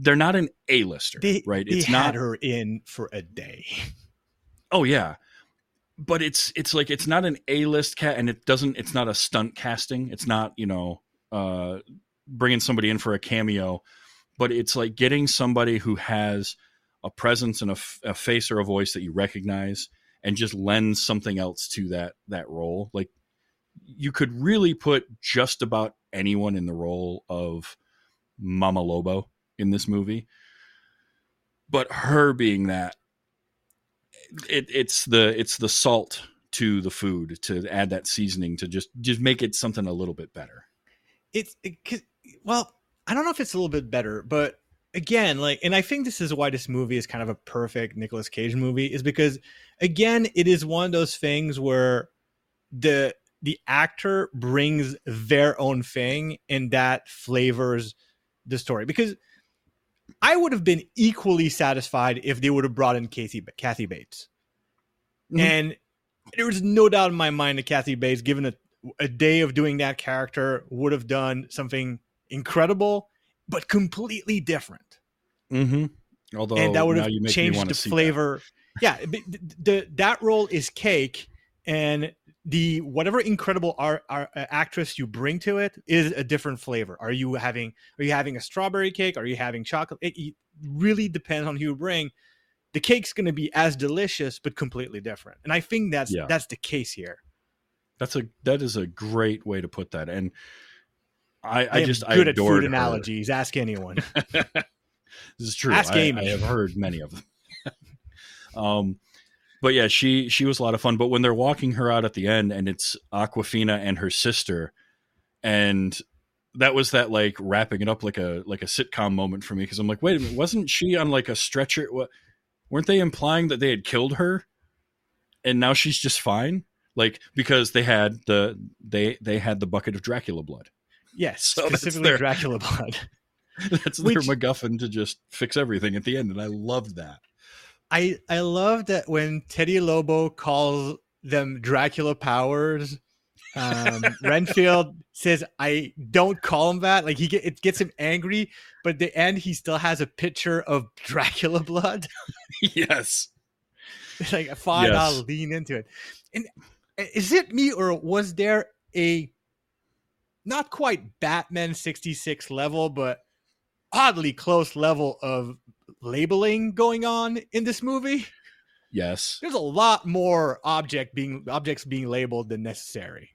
they're not an a-lister They, right it's had not her in for a day. Oh yeah, but it's it's like it's not an A list cat, and it doesn't. It's not a stunt casting. It's not you know uh, bringing somebody in for a cameo, but it's like getting somebody who has a presence and a, f- a face or a voice that you recognize, and just lends something else to that that role. Like you could really put just about anyone in the role of Mama Lobo in this movie, but her being that it, it's the it's the salt to the food to add that seasoning to just just make it something a little bit better. it's it, well i don't know if it's a little bit better but again like and i think this is why this movie is kind of a perfect Nicolas cage movie is because again it is one of those things where the the actor brings their own thing and that flavors the story because i would have been equally satisfied if they would have brought in Casey, kathy bates Mhm. and there was no doubt in my mind that kathy bates given a a day of doing that character would have done something incredible, but completely different. Mm-hmm. Although and that would have you make me changed the see that. flavor. Yeah, but th- the that role is cake, and the whatever incredible art, art, uh, actress you bring to it is a different flavor. Are you having Are you having a strawberry cake? Are you having chocolate? It, it really depends on who you bring. The cake's going to be as delicious, but completely different. And I think that's Yeah. that's the case here. That's a that is a great way to put that. And I, I, I, just good I at adored food her. analogies. Ask anyone. this is true. Ask I, Amy. I have heard many of them. um, but yeah, she she was a lot of fun. But when they're walking her out at the end, and it's Awkwafina and her sister, and that was that like wrapping it up like a like a sitcom moment for me because I'm like, wait a minute, wasn't she on like a stretcher? What weren't they implying that they had killed her, and now she's just fine? Like because they had the they they had the bucket of Dracula blood. Yes, So specifically their- Dracula blood. That's Which- their MacGuffin to just fix everything at the end, and I loved that. I I love that when Teddy Lobo calls them Dracula powers, um, Renfield says, "I don't call him that." Like he get it gets him angry, but at the end he still has a picture of Dracula blood. yes. It's like fine, Yes. I'll lean into it. And is it me or was there a not quite Batman sixty six level, but oddly close level of labeling going on in this movie. Yes. There's a lot more object being objects being labeled than necessary.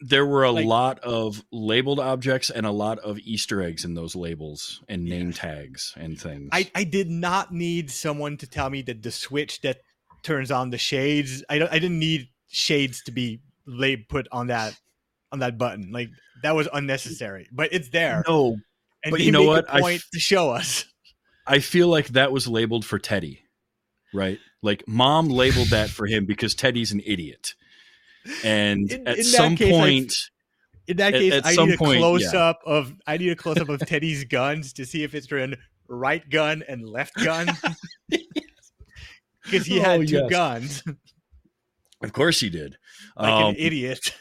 There were a Like- lot of labeled objects and a lot of Easter eggs in those labels and name tags and things. I, I did not need someone to tell me that the switch that turns on the shades. I don't. I didn't need shades to be laid put on that on that button. Like that was unnecessary. But it's there, no, and but you know what? a I point f- to show us. I feel like that was labeled for Teddy, right? Like mom labeled that for him because Teddy's an idiot. And In- at in some case, I- point, In that case, at I some need a point, close yeah. up of I need a close up of Teddy's guns to see if it's turned right gun and left gun. Because he Oh, had two yes. guns, of course he did. like Um, an idiot.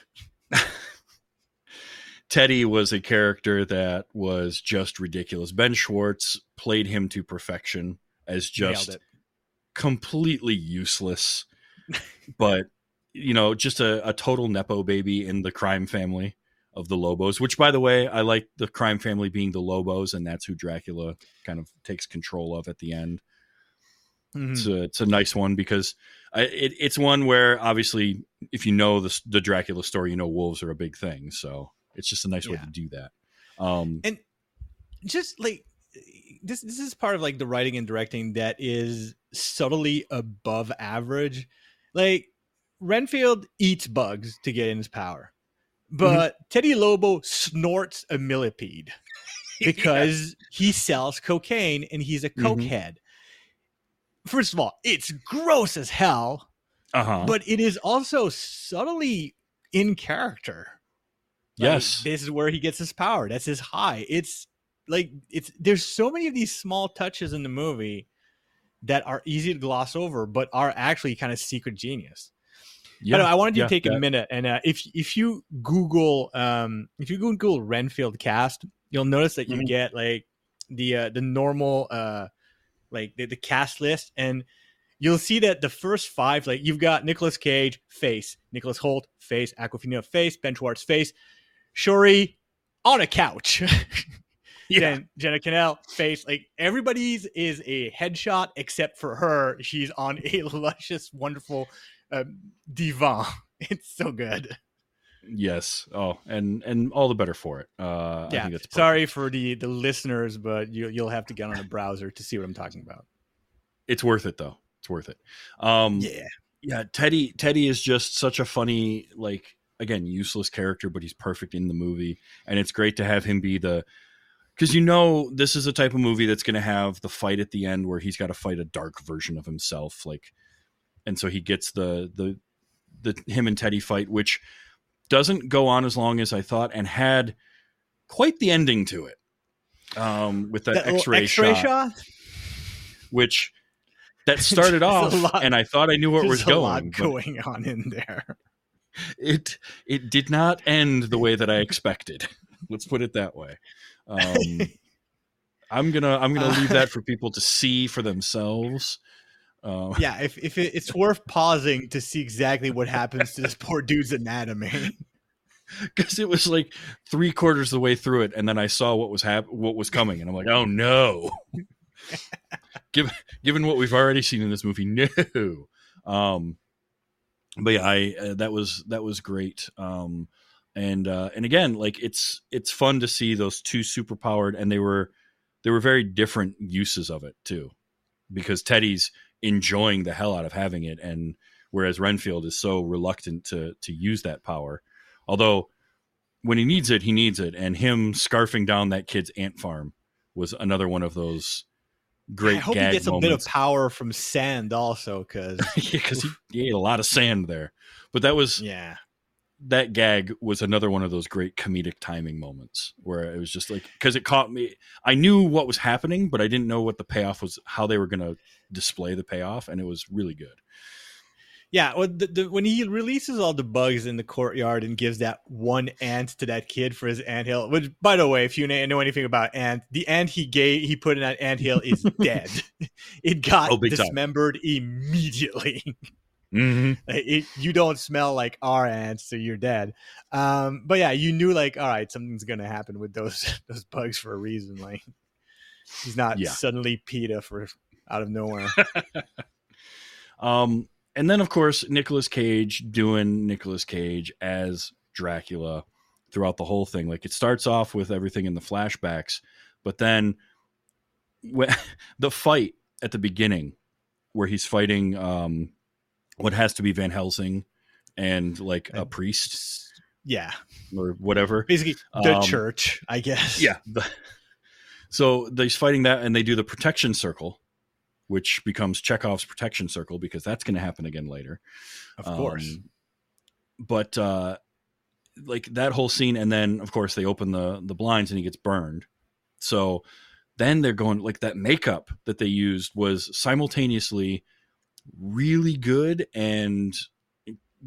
Teddy was a character that was just ridiculous. Ben Schwartz played him to perfection as just completely useless, but you know, just a, a total nepo baby in the crime family of the Lobos. Which, by the way, I like the crime family being the Lobos, and that's who Dracula kind of takes control of at the end. Mhm. It's a, it's a nice one because I, it, it's one where obviously, if you know the the Dracula story, you know wolves are a big thing. So it's just a nice way to do that. Um, And just like this this is part of like the writing and directing that is subtly above average like renfield eats bugs to get in his power but teddy lobo snorts a millipede because he sells cocaine and he's a Mhm. cokehead first of all it's gross as hell uh huh. but it is also subtly in character like, Yes. this is where he gets his power. That's his high. It's like it's there's so many of these small touches in the movie that are easy to gloss over, but are actually kind of secret genius. Yeah. I, know, I wanted you yeah, to take a minute and uh, if if you Google um if you Google Renfield cast, you'll notice that you Mhm. get like the uh, the normal uh like the, the cast list and you'll see that the first five like you've got Nicolas Cage face, Nicholas Hoult face, Awkwafina face, Ben Schwartz face, Shuri on a couch. Yeah. Then Jenna Kanell face like everybody's is a headshot except for her. She's on a luscious, wonderful um, divan. It's so good. Yes. Oh, and and all the better for it. Uh, I yeah. Sorry for the the listeners, but you you'll have to get on a browser to see what I'm talking about. It's worth it though. It's worth it. Um, Yeah. yeah. Teddy. Teddy is just such a funny, like again, useless character, but he's perfect in the movie, and it's great to have him be the. Because you know this is a type of movie that's going to have the fight at the end where he's got to fight a dark version of himself, like, and so he gets the the the him and Teddy fight, which doesn't go on as long as I thought, and had quite the ending to it. Um, with that, That X-ray, X-ray shot, shot. which that started off, lot- and I thought I knew where it was lot going. but going on in there. It it did not end the way that I expected. Let's put it that way. Um, I'm gonna I'm gonna leave that for people to see for themselves. Uh, yeah, if if it, it's worth pausing to see exactly what happens to this poor dude's anatomy. because it was like three quarters of the way through it, and then I saw what was hap- what was coming, and I'm like, oh no. given given what we've already seen in this movie, no. Um, but yeah, I uh, that was that was great. Um, and uh, and again, like it's it's fun to see those two super powered, and they were they were very different uses of it too, because Teddy's enjoying the hell out of having it, and whereas Renfield is so reluctant to to use that power. Although when he needs it, he needs it, and him scarfing down that kid's ant farm was another one of those great I hope gag he gets a bit of power from sand also, because because he, he ate a lot of sand there. But that was yeah, that gag was another one of those great comedic timing moments where it was just like because it caught me. I knew what was happening, but I didn't know what the payoff was, how they were going to display the payoff, and it was really good. Yeah. Well, the, the, when he releases all the bugs in the courtyard and gives that one ant to that kid for his anthill, which, by the way, if you know anything about ant, the ant he gave he put in that anthill is dead. it got Oh, big time. dismembered immediately. Mm-hmm. It, you don't smell like our ants, so you're dead. Um, but yeah, you knew like, all right, something's gonna happen with those those bugs for a reason. Like, He's not Yeah. suddenly PETA for out of nowhere. Um, and then of course Nicolas Cage doing Nicolas Cage as Dracula throughout the whole thing. Like it starts off with everything in the flashbacks, but then when, the fight at the beginning where he's fighting um, what has to be Van Helsing and like a priest yeah, or whatever. basically the Um, church, I guess. Yeah. the- so he's fighting that, and they do the protection circle, which becomes Chekhov's protection circle because that's going to happen again later. of course. Um, but uh, like that whole scene, and then of course they open the the blinds and he gets burned. So then they're going like that makeup that they used was simultaneously really good and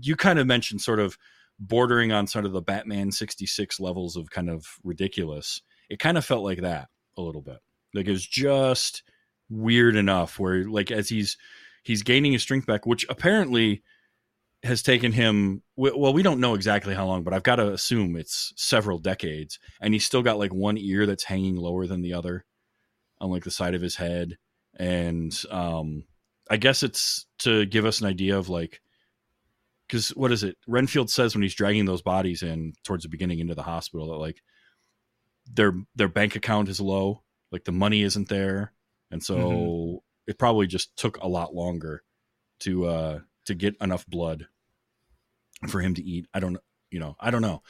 you kind of mentioned sort of bordering on sort of the Batman 66 levels of kind of ridiculous. It kind of felt like that a little bit. Like it was just weird enough where like as he's he's gaining his strength back, which apparently has taken him well we don't know exactly how long but i've got to assume it's several decades and he's still got like one ear that's hanging lower than the other on like the side of his head and um i guess it's to give us an idea of like because what is it? Renfield says when he's dragging those bodies in towards the beginning into the hospital that like their their bank account is low like the money isn't there and so Mhm. it probably just took a lot longer to uh to get enough blood for him to eat i don't you know i don't know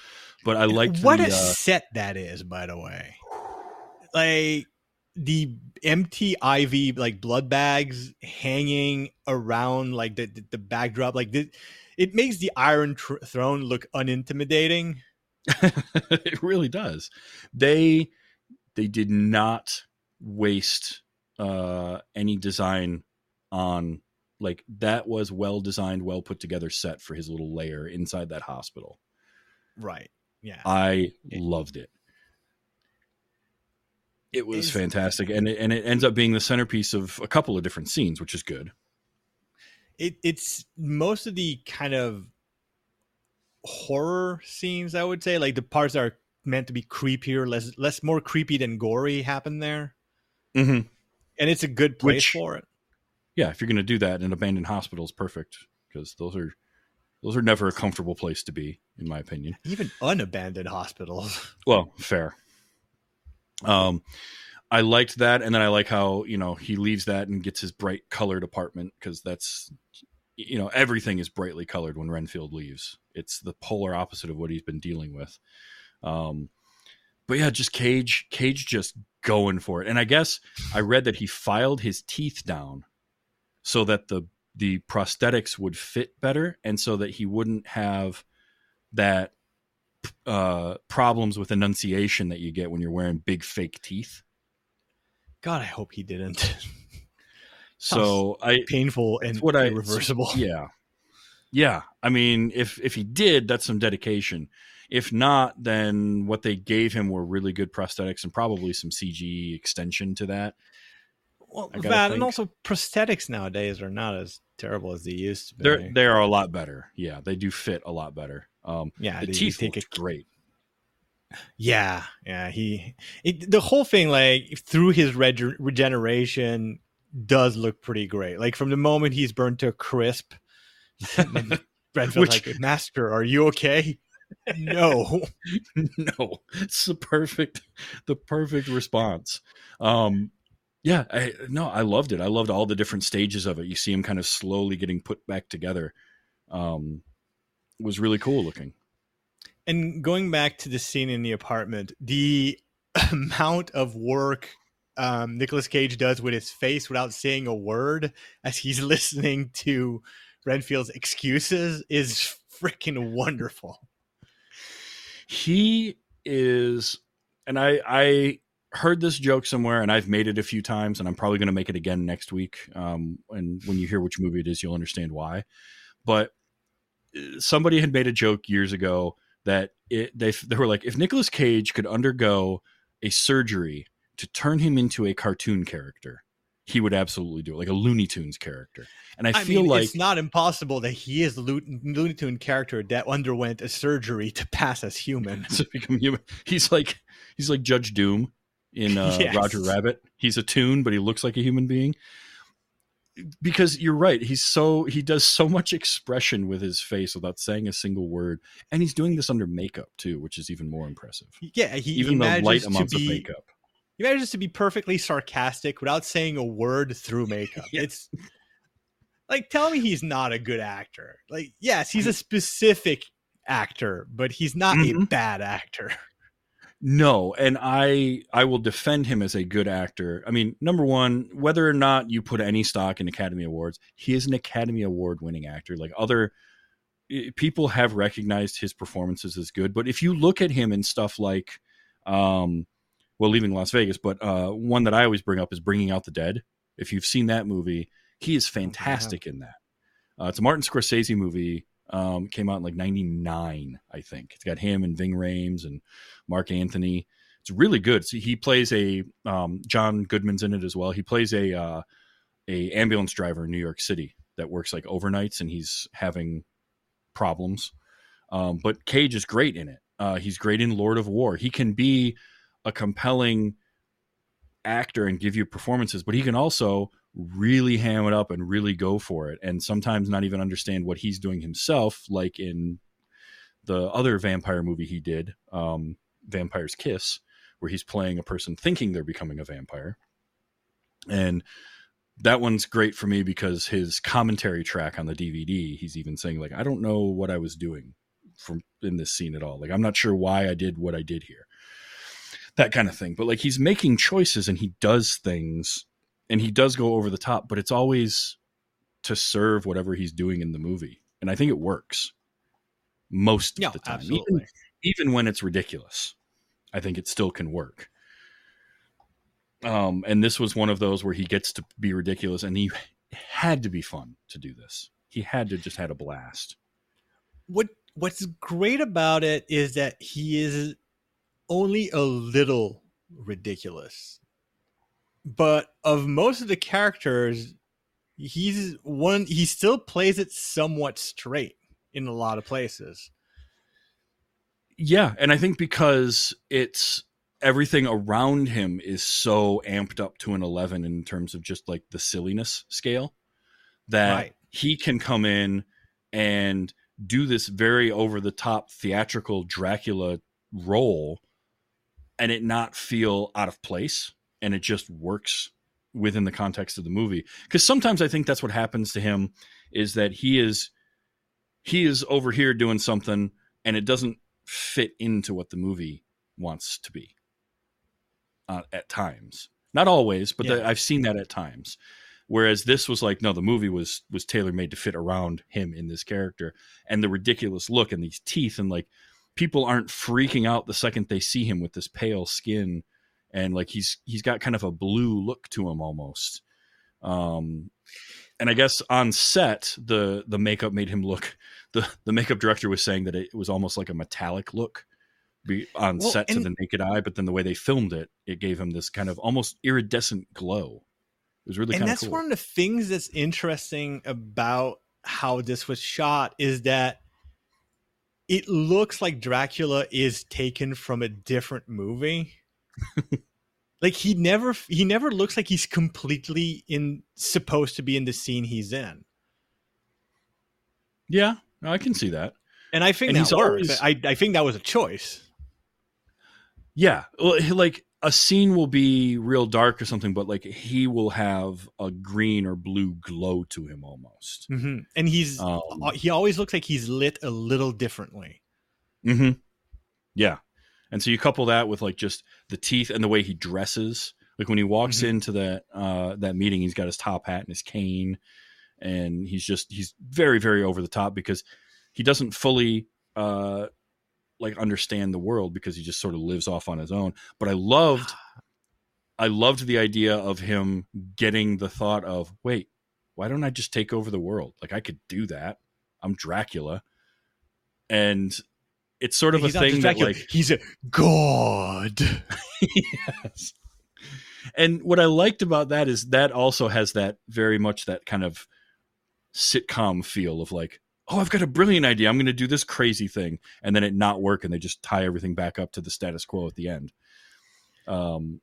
but i liked what the, a uh, set that is, by the way. Like the empty IV like blood bags hanging around like the the, the backdrop, like the, it makes the Iron tr- Throne look unintimidating. it really does they they did not waste uh any design on like that was well designed well put together set for his little lair inside that hospital Right. Yeah. i Yeah. loved it it was Is- fantastic and it, and it ends up being the centerpiece of a couple of different scenes which is good it it's most of the kind of horror scenes i would say like the parts that are meant to be creepier less less more creepy than gory happen there mm-hmm. And it's a good place Which- for it yeah if you're going to do that an abandoned hospital is perfect because those are those are never a comfortable place to be in my opinion even unabandoned hospitals Well, fair. Um, I liked that, and then I like how you know he leaves that and gets his bright colored apartment because that's you know everything is brightly colored when Renfield leaves. It's the polar opposite of what he's been dealing with. Um, but yeah, just Cage, Cage just going for it. And I guess I read that he filed his teeth down so that the the prosthetics would fit better, and so that he wouldn't have that uh, problems with enunciation that you get when you're wearing big fake teeth. god i hope he didn't So I, painful and what I- irreversible yeah, yeah. I mean, if if he did, that's some dedication. If not, then what they gave him were really good prosthetics and probably some CG extension to that. well, that and also prosthetics nowadays are not as terrible as they used to be They're they are a lot better. Yeah, they do fit a lot better. Um, yeah the teeth they take looked a great. Yeah, yeah. He it, the whole thing, like through his reg- regeneration, does look pretty great. Like from the moment he's burned to a crisp, Renfield's Which- like, "Master, are you okay?" No. no, it's the perfect, the perfect response. Um, yeah, I, no, I loved it. I loved all the different stages of it. You see him kind of slowly getting put back together. Um, it was really cool looking. And going back to the scene in the apartment, the amount of work um, Nicolas Cage does with his face without saying a word as he's listening to Renfield's excuses is freaking wonderful. He is, and I, I heard this joke somewhere, and I've made it a few times, and I'm probably going to make it again next week. Um, and when you hear which movie it is, you'll understand why. But uh, somebody had made a joke years ago that it they they were like, if Nicolas Cage could undergo a surgery to turn him into a cartoon character, he would absolutely do it, like a Looney Tunes character. And I, I feel mean, like it's not impossible that he is a Lo- Looney Tune character that underwent a surgery to pass as human. to become human. He's like he's like Judge Doom in uh, Yes. Roger Rabbit. He's a tune, but he looks like a human being. Because you're right, he's so he does so much expression with his face without saying a single word, and he's doing this under makeup too, which is even more impressive. Yeah, he, he even the manages light amounts of makeup. He manages to be perfectly sarcastic without saying a word through makeup. Yeah. It's like tell me he's not a good actor. Like yes, he's a specific actor, but he's not a Mhm. bad actor. No, and I I will defend him as a good actor. I mean, number one, whether or not you put any stock in Academy Awards, he is an Academy Award winning actor. Like other people have recognized his performances as good, but if you look at him in stuff like, um, well, leaving Las Vegas, but uh, one that I always bring up is Bringing Out the Dead. If you've seen that movie, he is fantastic in that. Uh, it's a Martin Scorsese movie. Um, came out in like '99, I think. It's got him and Ving Rhames and Marc Anthony. It's really good. So he plays a um, John Goodman's in it as well. He plays a uh, a ambulance driver in New York City that works like overnights, and he's having problems. Um, but Cage is great in it. Uh, he's great in Lord of War. He can be a compelling actor and give you performances, but he can also really ham it up and really go for it, and sometimes not even understand what he's doing himself, like in the other vampire movie he did, um, Vampire's Kiss, where he's playing a person thinking they're becoming a vampire. And that one's great for me because his commentary track on the DVD, he's even saying like, I don't know what I was doing from in this scene at all. Like, I'm not sure why I did what I did here. That kind of thing. But like he's making choices and he does things and he does go over the top, but it's always to serve whatever he's doing in the movie. And I think it works most of the time. Even, even when it's ridiculous, I think it still can work. Um, and this was one of those where he gets to be ridiculous, and he had to be fun to do this. He had to just had a blast. what what's great about it is that he is only a little ridiculous but of most of the characters he's one he still plays it somewhat straight in a lot of places Yeah, and I think because it's everything around him is so amped up to an 11 in terms of just like the silliness scale that Right. he can come in and do this very over the top theatrical Dracula role and it not feel out of place and it just works within the context of the movie. Because sometimes I think that's what happens to him is that he is he is over here doing something and it doesn't fit into what the movie wants to be uh, at times. Not always but the- i've seen that at times. Whereas this was like no the movie was was tailor made to fit around him in this character and the ridiculous look and these teeth and like people aren't freaking out the second they see him with this pale skin and like he's he's got kind of a blue look to him almost. Um and i guess on set the the makeup made him look the the makeup director was saying that it was almost like a metallic look be on Well, set to the naked eye but then the way they filmed it it gave him this kind of almost iridescent glow. It was really and kind of that's cool. one of the things that's interesting about how this was shot is that it looks like Dracula is taken from a different movie. like he never he never looks like he's completely in supposed to be in the scene he's in. yeah i can see that And I think And that works. always- I, I think that was a choice. Yeah, well, like a scene will be real dark or something, but like he will have a green or blue glow to him almost. hmm And he's Um, he always looks like he's lit a little differently. hmm Yeah, and so you couple that with like just the teeth and the way he dresses. Like when he walks Mhm. into that uh, that meeting, he's got his top hat and his cane, and he's just he's very very over the top because he doesn't fully uh, like understand the world because he just sort of lives off on his own. But I loved I loved the idea of him getting the thought of, wait, why don't I just take over the world? Like I could do that. I'm Dracula. And it's sort of he's a thing that like he's a god. yes. And what I liked about that is that also has that very much that kind of sitcom feel of like, oh, I've got a brilliant idea. I'm going to do this crazy thing, and then it not work, and they just tie everything back up to the status quo at the end. Um,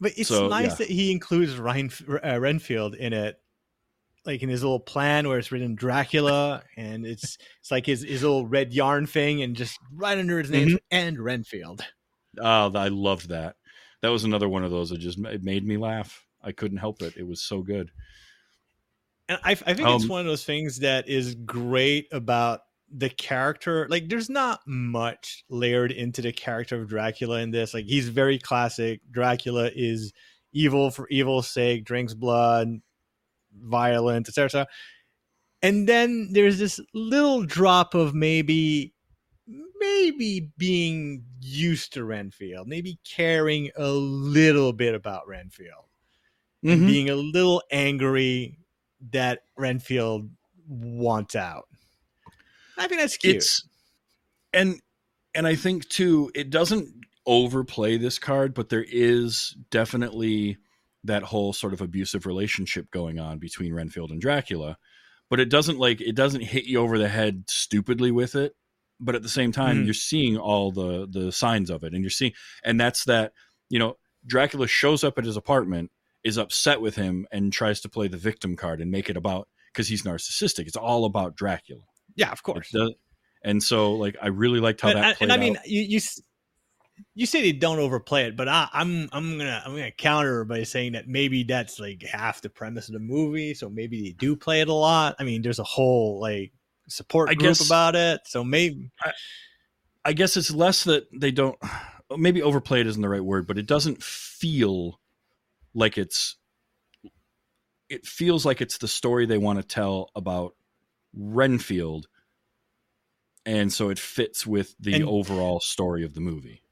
But it's So, nice yeah. that he includes Ryan uh, Renfield in it, like in his little plan where it's written Dracula, and it's it's like his his little red yarn thing, and just right under his name Mhm. and Renfield. Oh, I loved that. That was another one of those that just it made me laugh. I couldn't help it. It was so good. And I, I think it's Um, one of those things that is great about the character. Like, there's not much layered into the character of Dracula in this. Like, he's very classic. Dracula is evil for evil's sake, drinks blood, violent, etc. And then there's this little drop of maybe, maybe being used to Renfield, maybe caring a little bit about Renfield Mhm. being a little angry that Renfield wants out. I think that's cute. It's and and I think too it doesn't overplay this card, but there is definitely that whole sort of abusive relationship going on between Renfield and Dracula. But it doesn't like it doesn't hit you over the head stupidly with it. But at the same time, Mhm. you're seeing all the the signs of it, and you're seeing, and that's that you know Dracula shows up at his apartment, is upset with him, and tries to play the victim card and make it about because he's narcissistic. It's all about Dracula. yeah, of course. does- and so, like, I really liked how And, that and- played and I mean, out. you, you you say they don't overplay it, but I, I'm I'm gonna I'm gonna counter by saying that maybe that's like half the premise of the movie. So maybe they do play it a lot. I mean, there's a whole like support I group guess- about it. So maybe I guess it's less that they don't. Maybe overplay it isn't the right word, but it doesn't feel like it's. It feels like it's the story they want to tell about Renfield, and so it fits with the And- overall story of the movie.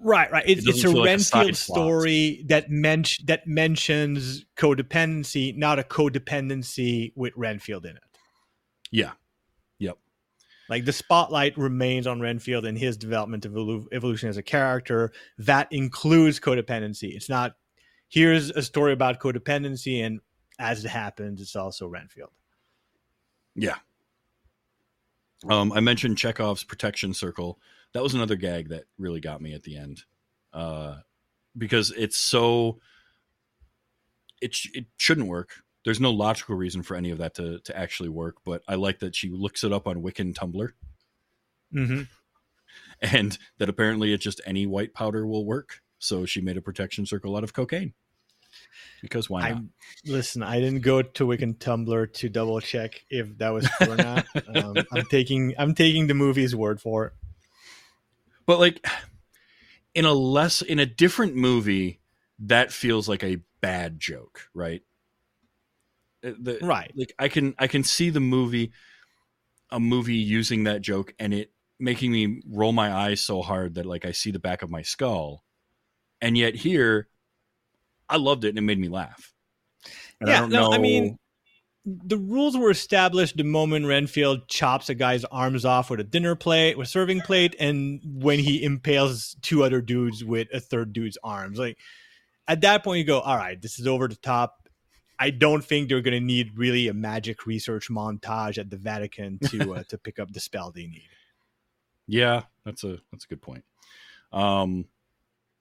Right, right. It's, It it's a like a Renfield plot. story that men- that mentions codependency, not a codependency with Renfield in it. Yeah, Yep. Like the spotlight remains on Renfield and his development of evolu- evolution as a character. That includes codependency. It's not here's a story about codependency, and as it happens, it's also Renfield. yeah. Um, I mentioned Chekhov's protection circle. That was another gag that really got me at the end, uh, because it's so. It sh- it shouldn't work. There's no logical reason for any of that to to actually work. But I like that she looks it up on Wiccan Tumblr, Mm-hmm. and that apparently it's just any white powder will work. So she made a protection circle out of cocaine. Because why not? I listen. I didn't go to Wiccan Tumblr to double check if that was true or not. Um, I'm taking I'm taking the movie's word for it. but like in a less in a different movie that feels like a bad joke right Uh, the, Right. like i can i can see the movie a movie using that joke and it making me roll my eyes so hard that like i see the back of my skull and yet here i loved it and it made me laugh and Yeah, I don't no, know I mean- the rules were established the moment Renfield chops a guy's arms off with a dinner plate, with a serving plate, and when he impales two other dudes with a third dude's arms. Like at that point, you go, "All right, this is over the top." I don't think they're going to need really a magic research montage at the Vatican to uh, to pick up the spell they need. Yeah, that's a that's a good point. Um,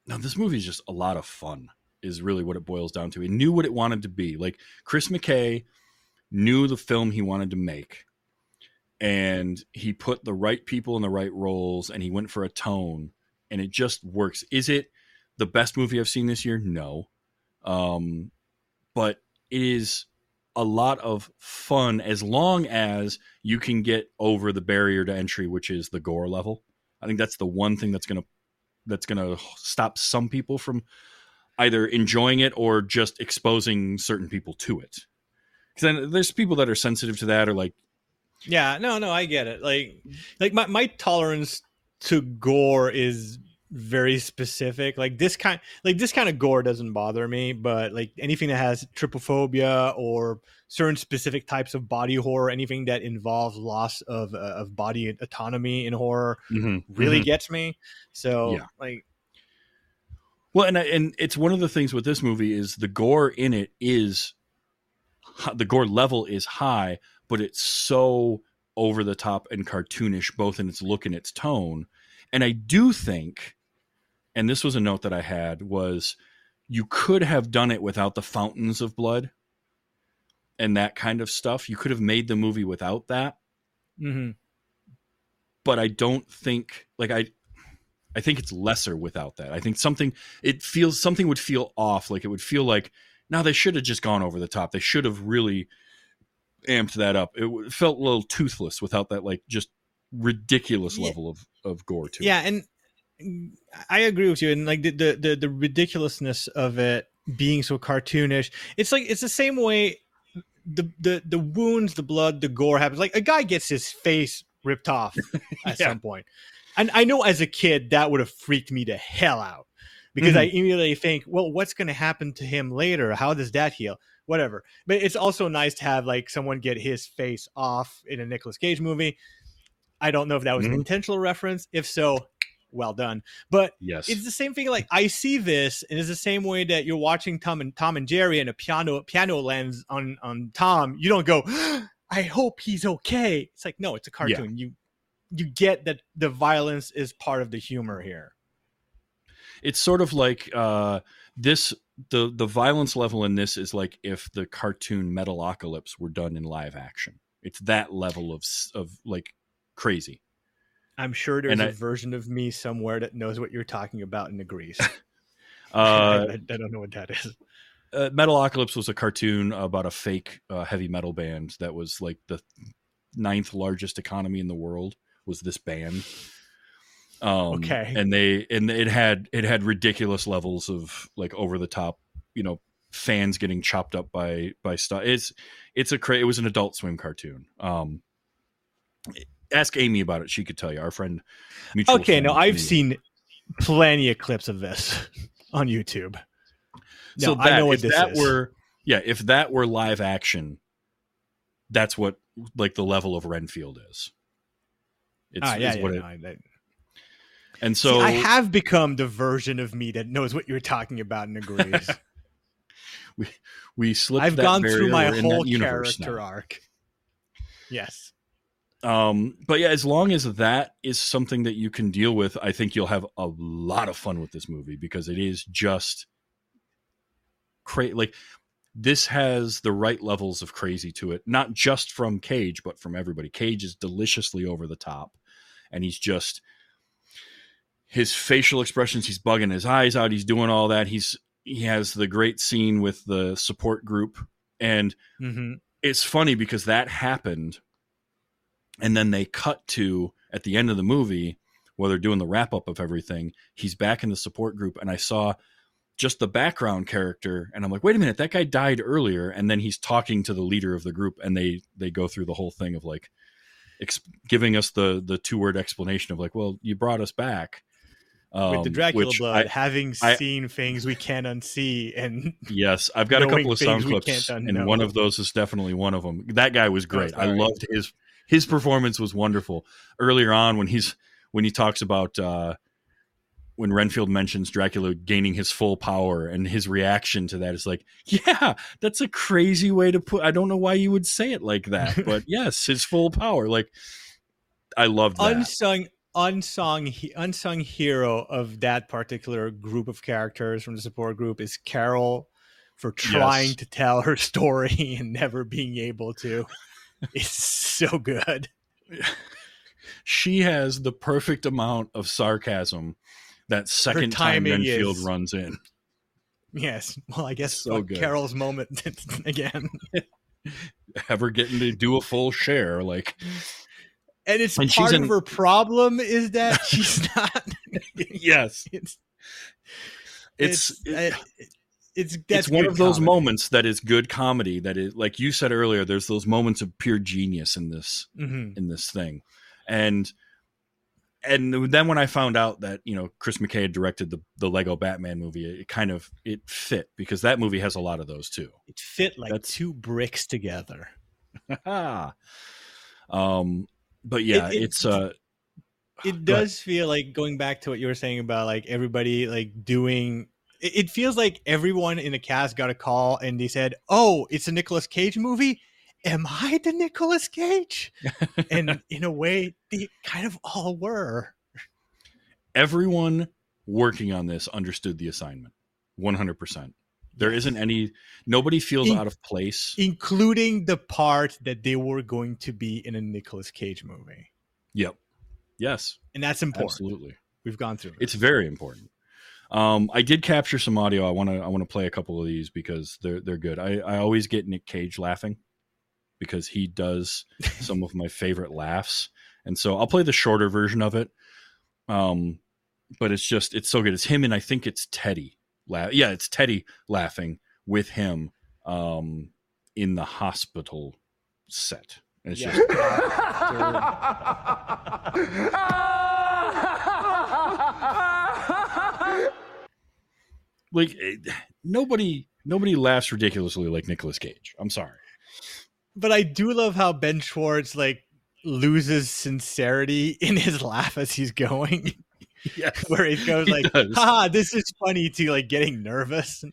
no, this movie is just a lot of fun. Is really what it boils down to. It knew what it wanted to be. Like Chris McKay knew the film he wanted to make, and he put the right people in the right roles, and he went for a tone, and it just works. Is it the best movie I've seen this year? No, um, but it is a lot of fun as long as you can get over the barrier to entry, which is the gore level. I think that's the one thing that's gonna that's gonna stop some people from either enjoying it or just exposing certain people to it. Because then there's people that are sensitive to that, or like, Yeah, no, no, I get it. Like, like my my tolerance to gore is very specific. Like this kind, like this kind of gore doesn't bother me, but like anything that has tripophobia or certain specific types of body horror, anything that involves loss of uh, of body autonomy in horror, really gets me. So, Yeah. like, Well, and and it's one of the things with this movie is the gore in it is the gore level is high, but it's so over the top and cartoonish, both in its look and its tone. And I do think and this was a note that I had was you could have done it without the fountains of blood and that kind of stuff. You could have made the movie without that, Mm-hmm. but I don't think like I I think it's lesser without that. I think something it feels something would feel off. Like it would feel like now they should have just gone over the top. They should have really amped that up. It felt a little toothless without that like just ridiculous Yeah. level of of gore to it. Yeah, and I agree with you. And like the, the the the ridiculousness of it being so cartoonish, it's like it's the same way the the the wounds, the blood, the gore happens. Like a guy gets his face ripped off at Yeah. some point, and I know as a kid that would have freaked me the hell out because Mm-hmm. I immediately think, well, what's going to happen to him later? How does that heal? Whatever. But it's also nice to have like someone get his face off in a Nicolas Cage movie. I don't know if that was an Mhm. intentional reference. If so, well done. But Yes. it's the same thing. Like I see this, and it's the same way that you're watching Tom and Tom and Jerry, and a piano piano lands on on Tom. You don't go, "I hope he's okay." It's like no, it's a cartoon. You you get that the violence is part of the humor here. it's sort of like uh this the the violence level in this is like if the cartoon metalocalypse were done in live action it's that level of of like crazy I'm sure there's And a I- version of me somewhere that knows what you're talking about and agrees. uh, I, I don't know what that is. uh metalocalypse was a cartoon about a fake uh, heavy metal band that was like the ninth largest economy in the world was this band um Okay. and they and it had it had ridiculous levels of like over the top you know fans getting chopped up by by stuff it's it's a cra- it was an adult swim cartoon um ask amy about it she could tell you our friend Okay, friend, no, I've Amy. seen plenty of clips of this on YouTube. No, so that, I know what this that is. were yeah if that were live action that's what like the level of renfield is it's, ah, yeah, yeah, what no, it, I- I- and See, so I have become the version of me that knows what you're talking about and agrees. we slipped I've that gone through my that whole universe character now. arc. Yes. um but yeah as long as that is something that you can deal with i think you'll have a lot of fun with this movie because it is just crazy like this has the right levels of crazy to it not just from cage but from everybody cage is deliciously over the top and he's just his facial expressions he's bugging his eyes out he's doing all that. He's he has the great scene with the support group. And hmm it's funny because that happened and then they cut to at the end of the movie while they're doing the wrap up of everything he's back in the support group and i saw just the background character and i'm like wait a minute that guy died earlier and then he's talking to the leader of the group and they they go through the whole thing of like ex- giving us the the two word explanation of like well you brought us back With the Um, Dracula blood, I- having I- seen things we can't unsee, and Yes, I've got a couple of sound clips, and one of those is definitely one of them. That guy was great. I loved his his performance was wonderful. Earlier on, when he's when he talks about uh, when Renfield mentions Dracula gaining his full power, and his reaction to that is like, "Yeah, that's a crazy way to put. I don't know why you would say it like that, but yes, his full power. Like, I loved that. unsung unsung unsung hero of that particular group of characters from the support group is Carol for trying Yes. to tell her story and never being able to. It's so good. she has the perfect amount of sarcasm that second time timing Renfield is- runs in. Yes. Well, I guess So good. Carol's moment again. ever getting to do a full share. Like, And it's And part in- of her problem is that she's not yes, it's it's it's uh, it's, one of those comedy. moments that is good comedy. That is, like you said earlier, there's those moments of pure genius in this Mhm. in this thing, and and then when I found out that you know Chris McKay had directed the the Lego Batman movie, it kind of it fit because that movie has a lot of those too. It fit like That's- two bricks together. um, but yeah, It- it- it's uh, it does feel like going back to what you were saying about like everybody like doing it, it feels like everyone in the cast got a call and they said oh it's a Nicolas Cage movie am I the Nicolas Cage and in a way they kind of all were everyone working on this understood the assignment 100%. There isn't any nobody feels In- out of place. including the part that they were going to be in a Nicolas Cage movie, Yep. Yes, and that's important. absolutely. We've gone through. It's very important. Um, I did capture some audio. I want to I want to play a couple of these because they're they're good. I, I always get Nick Cage laughing because he does some of my favorite laughs, and so I'll play the shorter version of it. Um, but it's just it's so good. It's him and I think it's Teddy. La- yeah, it's Teddy laughing with him um, in the hospital set. And it's Yeah. just like eh, nobody nobody laughs ridiculously like Nicolas Cage. I'm sorry. But I do love how Ben Schwartz like loses sincerity in his laugh as he's going, Yes. where he goes He like, does. "Ha, this is funny," to like getting nervous.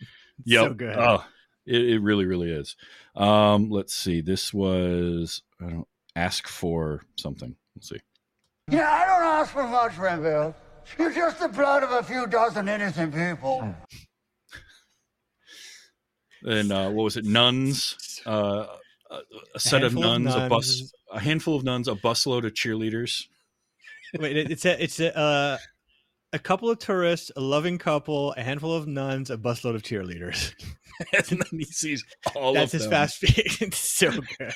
Yep. So good. Oh, it, it really, really is. Um, let's see. This was I don't ask for something. Let's see. Yeah, I don't ask for much, Renfield. You're just the blood of a few dozen innocent people. And uh, what was it? Nuns. Uh, a, a set of handful of nuns, a bus, a handful of nuns, a busload of cheerleaders. Wait, it's a it's a uh, a couple of tourists, a loving couple, a handful of nuns, a busload of cheerleaders. and then he sees all That's his them. fast speed. It's so good.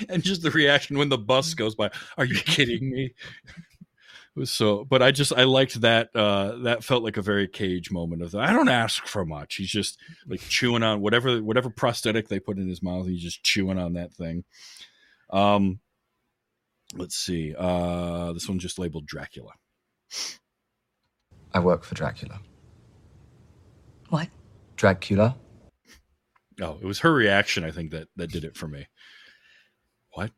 and just the reaction when the bus goes by are you kidding me so but i just i liked that uh that felt like a very cage moment of that. i don't ask for much he's just like chewing on whatever whatever prosthetic they put in his mouth he's just chewing on that thing um let's see uh this one's just labeled dracula I work for Dracula. What? Dracula? oh it was her reaction i think that that did it for me what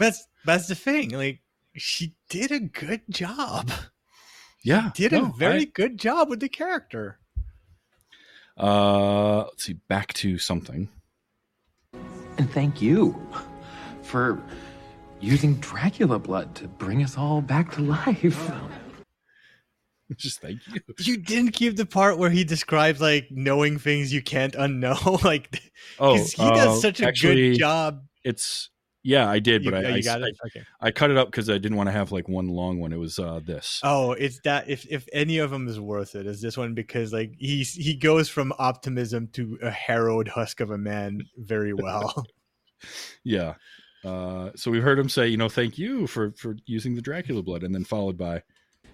That's that's the thing. Like she did a good job. yeah Did no, a very I- good job with the character. uh let's see back to something And thank you for using Dracula blood to bring us all back to life. just thank you You didn't keep the part where he describes like knowing things you can't unknow. like oh 'cause he does uh, such a actually, good job. it's yeah i did You, but I, you I, got I, it. Okay. I cut it up because i didn't want to have like one long one it was uh this Oh, it's that if if any of them is worth it, is this one because like he's he goes from optimism to a harrowed husk of a man very well. yeah uh so we heard him say you know thank you for for using the dracula blood and then followed by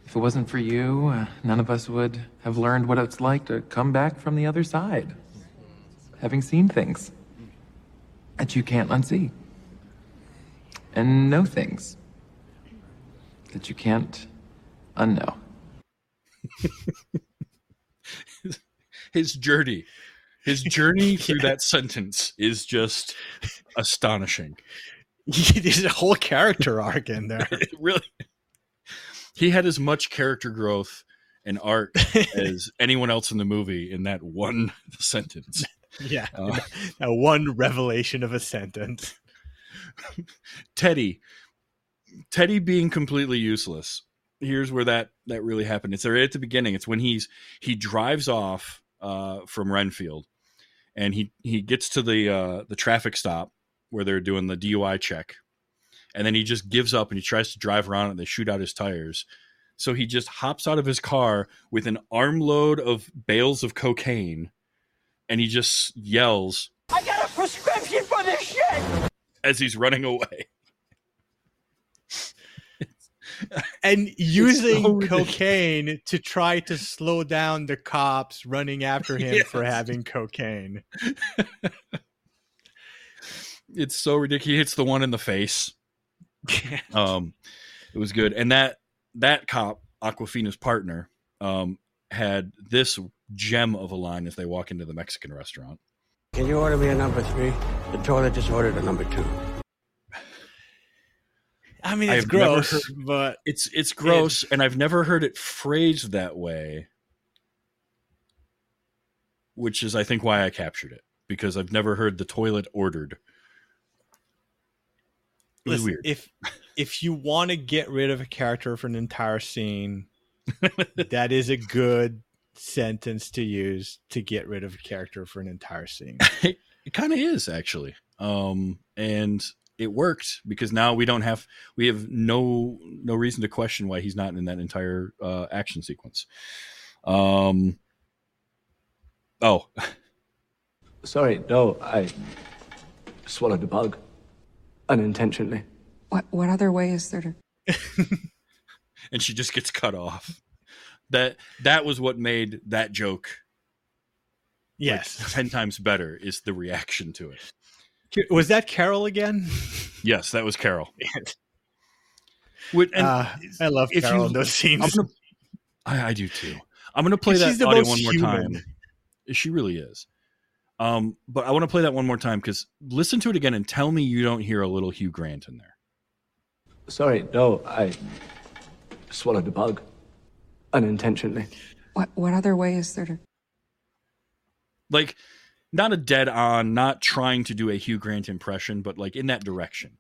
If it wasn't for you, uh, none of us would have learned what it's like to come back from the other side. Having seen things that you can't unsee. And know things that you can't unknow. his journey his journey through that sentence is just astonishing There's a whole character arc in there. really he had as much character growth and arc as anyone else in the movie in that one sentence yeah, Uh, a one revelation of a sentence. Teddy, Teddy being completely useless. Here's where that that really happened. It's right at the beginning. It's when he's he drives off uh, from Renfield, and he he gets to the uh, the traffic stop where they're doing the DUI check, and then he just gives up and he tries to drive around and they shoot out his tires. So he just hops out of his car with an armload of bales of cocaine, and he just yells I got a prescription for this shit! As he's running away. And using so cocaine to try to slow down the cops running after him for having cocaine. it's so ridiculous. He hits the one in the face. Um, it was good, and that that cop, Awkwafina's partner, um, had this gem of a line as they walk into the Mexican restaurant. Can you order me a number three? The toilet just ordered a number two. I mean, I it's have gross, heard- but It's it's gross, and I've never heard it phrased that way, which is I think why I captured it because I've never heard the toilet ordered. It was listen, weird. if if you want to get rid of a character for an entire scene, that is a good sentence to use to get rid of a character for an entire scene. it kind of is actually um and it worked because now we don't have we have no no reason to question why he's not in that entire uh action sequence um oh Sorry, no, I swallowed a bug. Unintentionally. What, what other way is there to. and she just gets cut off that that was what made that joke like, Yes. 10 times better is the reaction to it Was that Carol again? yes that was carol Would- and Uh, I love if Carol you- in those scenes. I'm gonna, I, I do too. I'm gonna play that audio one more human. time. She really is. Um, but I want to play that one more time because listen to it again and tell me you don't hear a little Hugh Grant in there. Sorry, no, I swallowed a bug. Unintentionally. What, what other way is there to. Like, not a dead on, not trying to do a Hugh Grant impression, but like in that direction.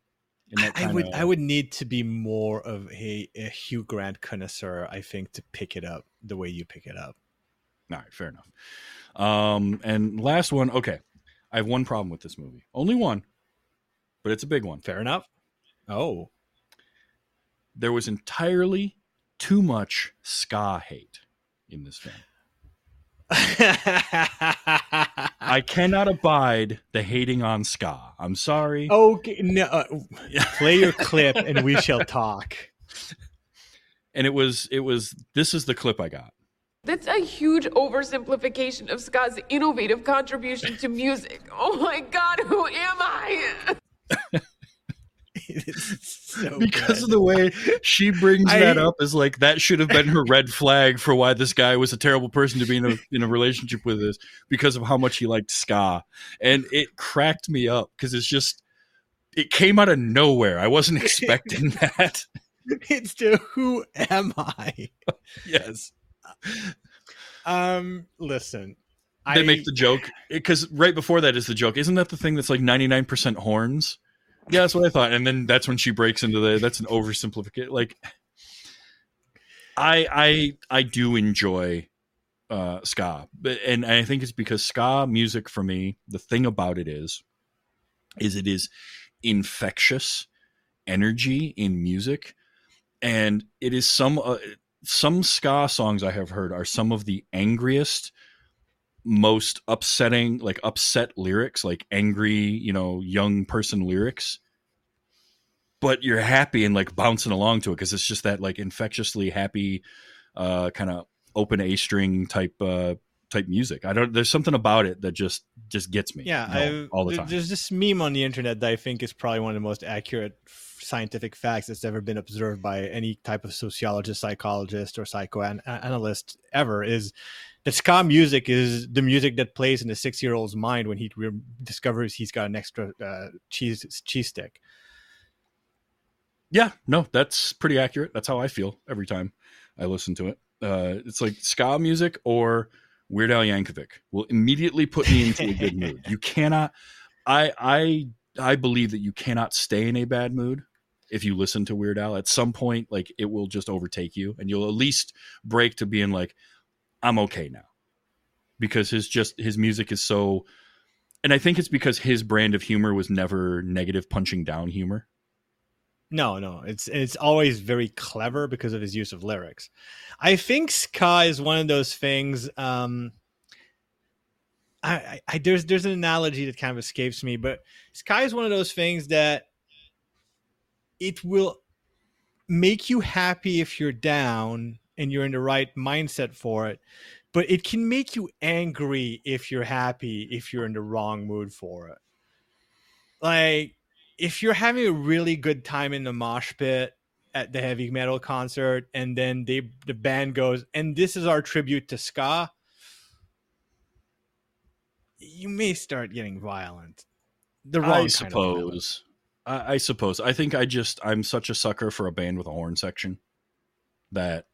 In that I kinda, would I would need to be more of a, a Hugh Grant connoisseur, I think, to pick it up the way you pick it up. All right, fair enough. Um, and last one. Okay, I have one problem with this movie. Only one, but it's a big one. Fair enough. Oh, there was entirely too much ska hate in this film. I cannot abide the hating on ska. I'm sorry. okay. No, uh, play your clip and we shall talk. And it was it was this is the clip I got. That's a huge oversimplification of ska's innovative contribution to music. Oh my god, who am I? So because of the way she brings I- that up is like that should have been her red flag for why this guy was a terrible person to be in a in a relationship with this because of how much he liked ska. And it cracked me up because it's just it came out of nowhere. I wasn't expecting that. It's to who am I? yes. Um, listen, they I, make the joke. Because right before that is the joke. Isn't that the thing that's like 99% horns yeah that's what i thought. And then that's when she breaks into the that's an oversimplification like i i i do enjoy uh ska and i think it's because ska music for me the thing about it is is it is infectious energy in music. And it is some uh, some ska songs i have heard are some of the angriest most upsetting like upset lyrics like angry you know young person lyrics but you're happy and like bouncing along to it because it's just that like infectiously happy uh kind of open a string type uh type music i don't there's something about it that just just gets me Yeah, you know, all the time There's this meme on the internet that I think is probably one of the most accurate scientific facts that's ever been observed by any type of sociologist, psychologist, or psychoanalyst ever. Is that ska music is the music that plays in a six-year-old's mind when he re- discovers he's got an extra uh, cheese cheese stick. Yeah, no, that's pretty accurate. That's how I feel every time I listen to it. Uh, it's like ska music or Weird Al Yankovic will immediately put me into a good mood. You cannot. I I I believe that you cannot stay in a bad mood if you listen to Weird Al. At some point, like it will just overtake you, and you'll at least break to being like, "I'm okay now," because his just his music is so. And I think it's because his brand of humor was never negative punching down humor. No, no, it's it's always very clever because of his use of lyrics. I think ska is one of those things. Um, I, I, I there's there's an analogy that kind of escapes me, but ska is one of those things that it will make you happy if you're down and you're in the right mindset for it, but it can make you angry if you're happy if you're in the wrong mood for it. Like if you're having a really good time in the mosh pit at the heavy metal concert and then they the band goes and this is our tribute to ska you may start getting violent the wrong I kind of suppose. I, I suppose. I think I just I'm such a sucker for a band with a horn section that,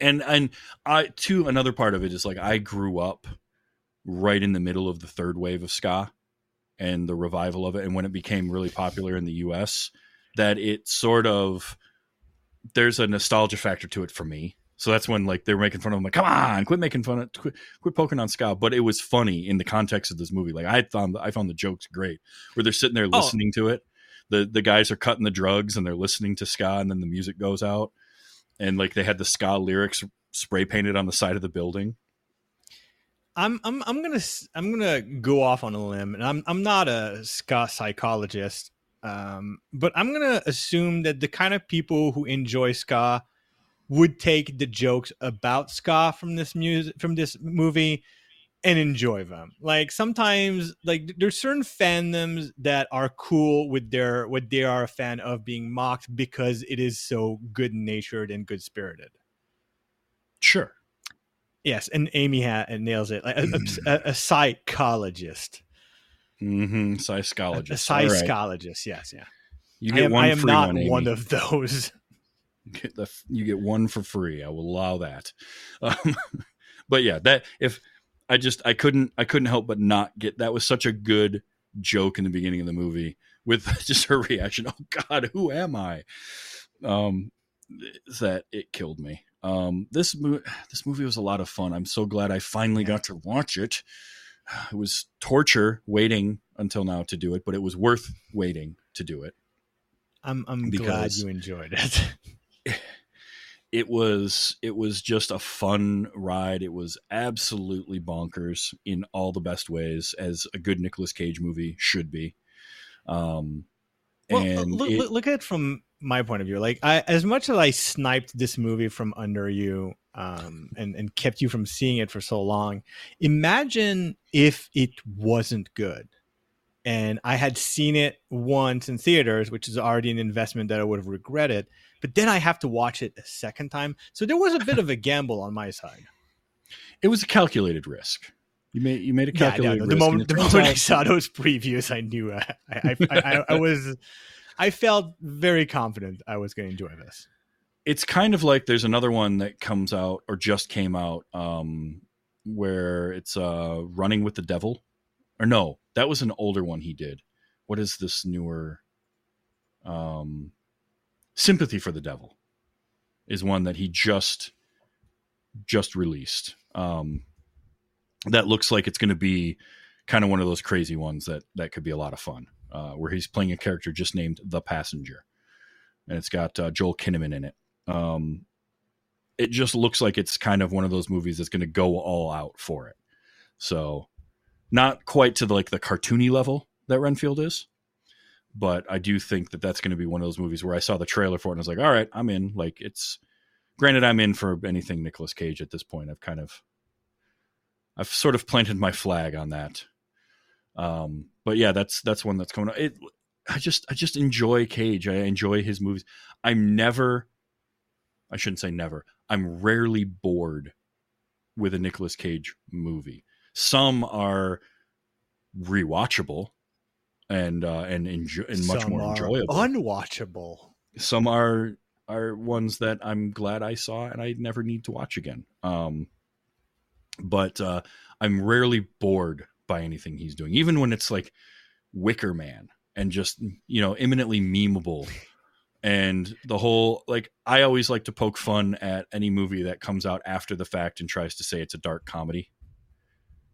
and and I too another part of it is like I grew up right in the middle of the third wave of ska and the revival of it, and when it became really popular in the U.S., that it sort of there's a nostalgia factor to it for me So that's when like they were making fun of him, like, come on, quit making fun of, quit, quit poking on ska. But it was funny in the context of this movie. Like I found, I found the jokes great, where they're sitting there Oh. listening to it. The the guys are cutting the drugs and they're listening to ska, and then the music goes out, and like they had the ska lyrics spray painted on the side of the building. I'm I'm I'm gonna I'm gonna go off on a limb, and I'm I'm not a ska psychologist, um, but I'm gonna assume that the kind of people who enjoy ska would take the jokes about ska from this music from this movie and enjoy them. Like sometimes, like there's certain fandoms that are cool with their what they are a fan of being mocked because it is so good natured and good spirited. Sure. Yes, and Amy ha- nails it. Like a, a, a psychologist, Mm-hmm. Psychologist. a right. psychologist. Yes, yeah. You I get am, one I am free not one, one of those. You get the you get one for free. I will allow that. Um, but yeah, that if I just I couldn't I couldn't help but not get that was such a good joke in the beginning of the movie with just her reaction. Oh God, who am I? Um, that it killed me. Um, this movie this movie was a lot of fun. I'm so glad I finally got to watch it. It was torture waiting until now to do it, but it was worth waiting to do it. I'm I'm glad you enjoyed it. it was it was just a fun ride. It was absolutely bonkers in all the best ways, as a good Nicolas Cage movie should be. Um, well, and look, it- look at it from my point of view. Like, I as much as I sniped this movie from under you, um, and and kept you from seeing it for so long, imagine if it wasn't good. And I had seen it once in theaters, which is already an investment that I would have regretted. But then I have to watch it a second time. So there was a bit of a gamble on my side. it was a calculated risk. You made you made a Yeah, no, calculated no, risk. the moment, the moment I saw those previews, I knew I, I, I, I, I was, I felt very confident I was going to enjoy this. it's kind of like there's another one that comes out or just came out um where it's uh running with the devil or no that was an older one he did what is this newer um sympathy for the devil is one that he just just released um that looks like it's going to be kind of one of those crazy ones that that could be a lot of fun uh where he's playing a character just named the passenger and it's got uh, Joel Kinnaman in it um, it just looks like it's kind of one of those movies that's going to go all out for it. So, not quite to the, like the cartoony level that Renfield is, but I do think that that's going to be one of those movies where I saw the trailer for it and I was like, all right, I'm in. Like, it's granted, I'm in for anything Nicolas Cage at this point. I've kind of, I've sort of planted my flag on that. Um, but yeah, that's that's one that's coming. out. It, I just I just enjoy Cage. I enjoy his movies. I'm never I shouldn't say never. I'm rarely bored with a Nicolas Cage movie. Some are rewatchable and uh, and enjoy, and much Some more are enjoyable. Unwatchable. Some are are ones that I'm glad I saw and I never need to watch again. Um, but uh, I'm rarely bored by anything he's doing, even when it's like Wicker Man and just you know imminently memeable and the whole like i always like to poke fun at any movie that comes out after the fact and tries to say it's a dark comedy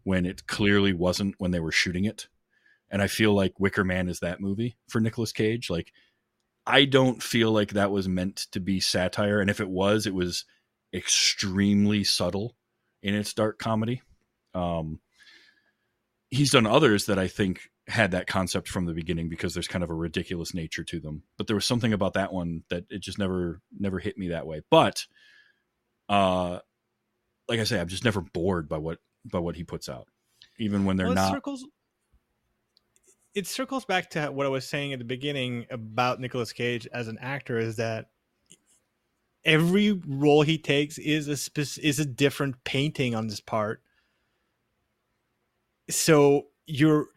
when it clearly wasn't when they were shooting it and i feel like wicker man is that movie for Nicolas cage like i don't feel like that was meant to be satire and if it was it was extremely subtle in its dark comedy um he's done others that i think had that concept from the beginning because there's kind of a ridiculous nature to them. But there was something about that one that it just never never hit me that way. But uh like I say, I'm just never bored by what by what he puts out. Even when they're Well, not circles it circles back to what I was saying at the beginning about Nicolas Cage as an actor is that every role he takes is a is a different painting on this part. So you're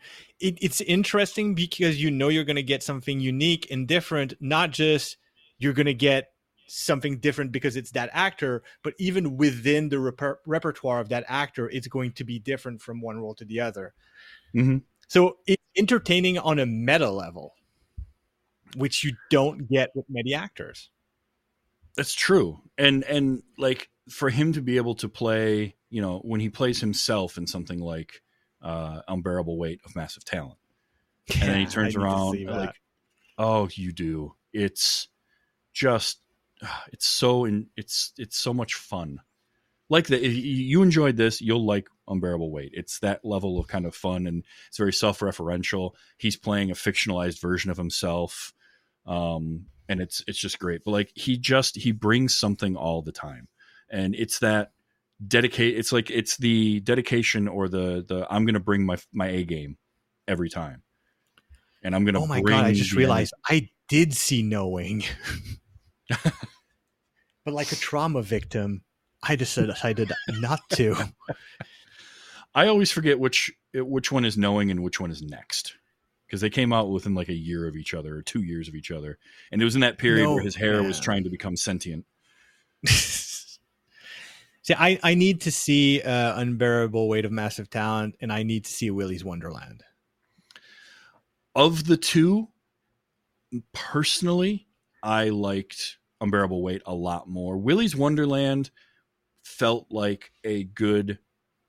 it, it's interesting because you know you're going to get something unique and different, not just you're going to get something different because it's that actor, but even within the reper- repertoire of that actor, it's going to be different from one role to the other. Mhm. So entertaining on a meta level, which you don't get with many actors. That's true. And and like for him to be able to play, you know, when he plays himself in something like uh Unbearable Weight of Massive Talent. And then he turns around like oh, you do. It's just it's so in it's it's so much fun. Like that you enjoyed this, you'll like Unbearable Weight. It's that level of kind of fun and it's very self-referential. He's playing a fictionalized version of himself. Um and it's it's just great. But like he just he brings something all the time. And it's that dedicate it's like it's the dedication or the the I'm going to bring my my A game every time. And I'm going to Oh my god! I just realized I did see Knowing, but like a trauma victim, I just decided not to. I always forget which which one is knowing and which one is next because they came out within like a year of each other or two years of each other, and it was in that period No, where his hair was trying to become sentient. see, I I need to see uh, Unbearable Weight of Massive Talent, and I need to see Willy's Wonderland. Of the two, personally, I liked Unbearable Weight a lot more. Willy's Wonderland felt like a good,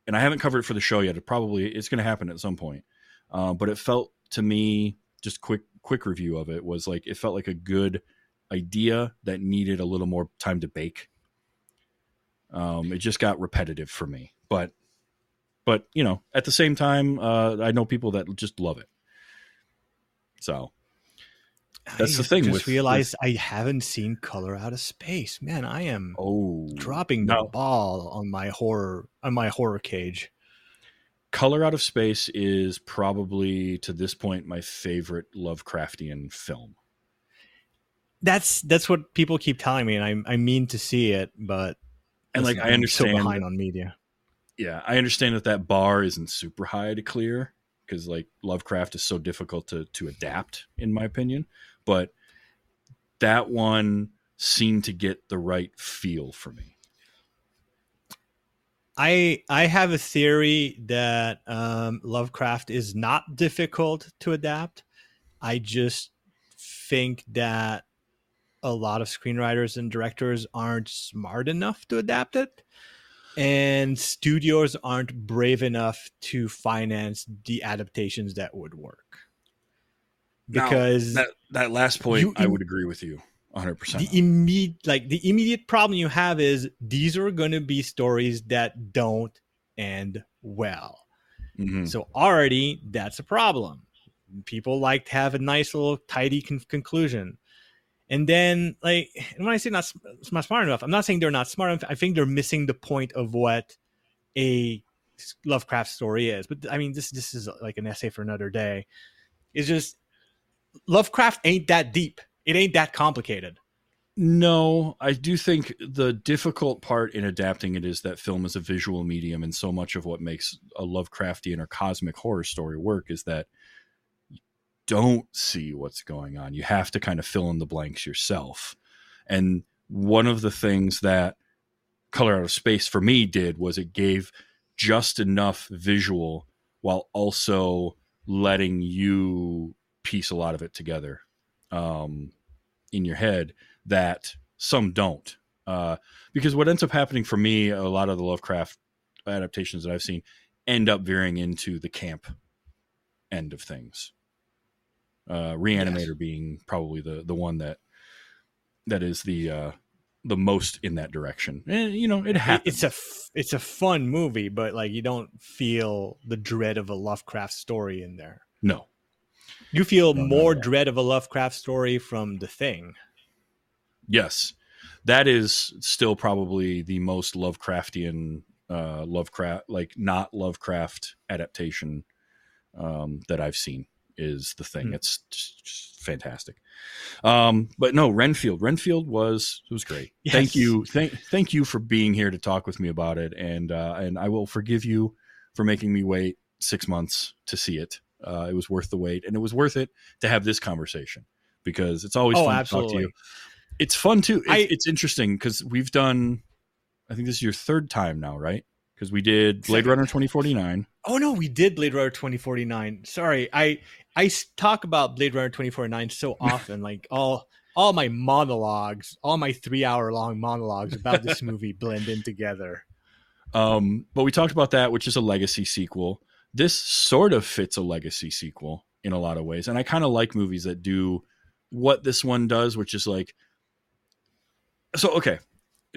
and I haven't covered it for the show yet. It probably it's going to happen at some point, uh, but it felt to me just quick quick review of it was like it felt like a good idea that needed a little more time to bake. Um, it just got repetitive for me, but but you know at the same time, uh, I know people that just love it. So That's I the thing Just with- realized I haven't seen Color Out of Space. Man, I am oh, dropping the no. ball on my horror on my horror cage. Color Out of Space is probably to this point my favorite Lovecraftian film. That's that's what people keep telling me, and I I mean to see it, but And like I understand, so behind on media. yeah, I understand that that bar isn't super high to clear because like Lovecraft is so difficult to to adapt, in my opinion. But that one seemed to get the right feel for me. I I have a theory that um, Lovecraft is not difficult to adapt. I just think that a lot of screenwriters and directors aren't smart enough to adapt it, and studios aren't brave enough to finance the adaptations that would work. Now, Because that that last point, you- I would agree with you 100. percent the immediate like the immediate problem you have is these are going to be stories that don't end well. Mm-hmm. so already that's a problem. People like to have a nice little tidy con- conclusion. And then like and when i say not, not smart enough i'm not saying they're not smart enough. I think they're missing the point of what a lovecraft story is. But i mean this this is like an essay for another day. It's just lovecraft ain't that deep it ain't that complicated No, I do think the difficult part in adapting it is that film is a visual medium, and so much of what makes a Lovecraftian or cosmic horror story work is that you don't see what's going on. You have to kind of fill in the blanks yourself. And one of the things that Color Out of Space for me did was it gave just enough visual while also letting you piece a lot of it together um, in your head that some don't. Uh, because what ends up happening for me, a lot of the Lovecraft adaptations that I've seen end up veering into the camp end of things. Uh, Reanimator being probably the the one that that is the uh, the most in that direction. And you know, it happens. It's a it's a fun movie, but like you don't feel the dread of a Lovecraft story in there. no, You feel No, more dread of a Lovecraft story from The Thing. Yes, that is still probably the most Lovecraftian, uh, Lovecraft like not Lovecraft adaptation um, that I've seen. Is the thing? Hmm. It's just, just fantastic. Um, but no, Renfield. Renfield was was great. Thank you, thank thank you for being here to talk with me about it, and uh, and I will forgive you for making me wait six months to see it. Uh, it was worth the wait, and it was worth it to have this conversation because it's always Oh, fun to talk to you it's fun too. It's, I- it's interesting because we've done. I think this is your third time now, right? Because we did Blade Runner twenty forty nine. Oh no, we did Blade Runner 2049. Sorry, I I talk about Blade Runner 2049 so often. like all all my monologues, all my three hour long monologues about this movie blend in together. Um, but we talked about that, which is a legacy sequel. This sort of fits a legacy sequel in a lot of ways, and I kind of like movies that do what this one does, which is like. So okay,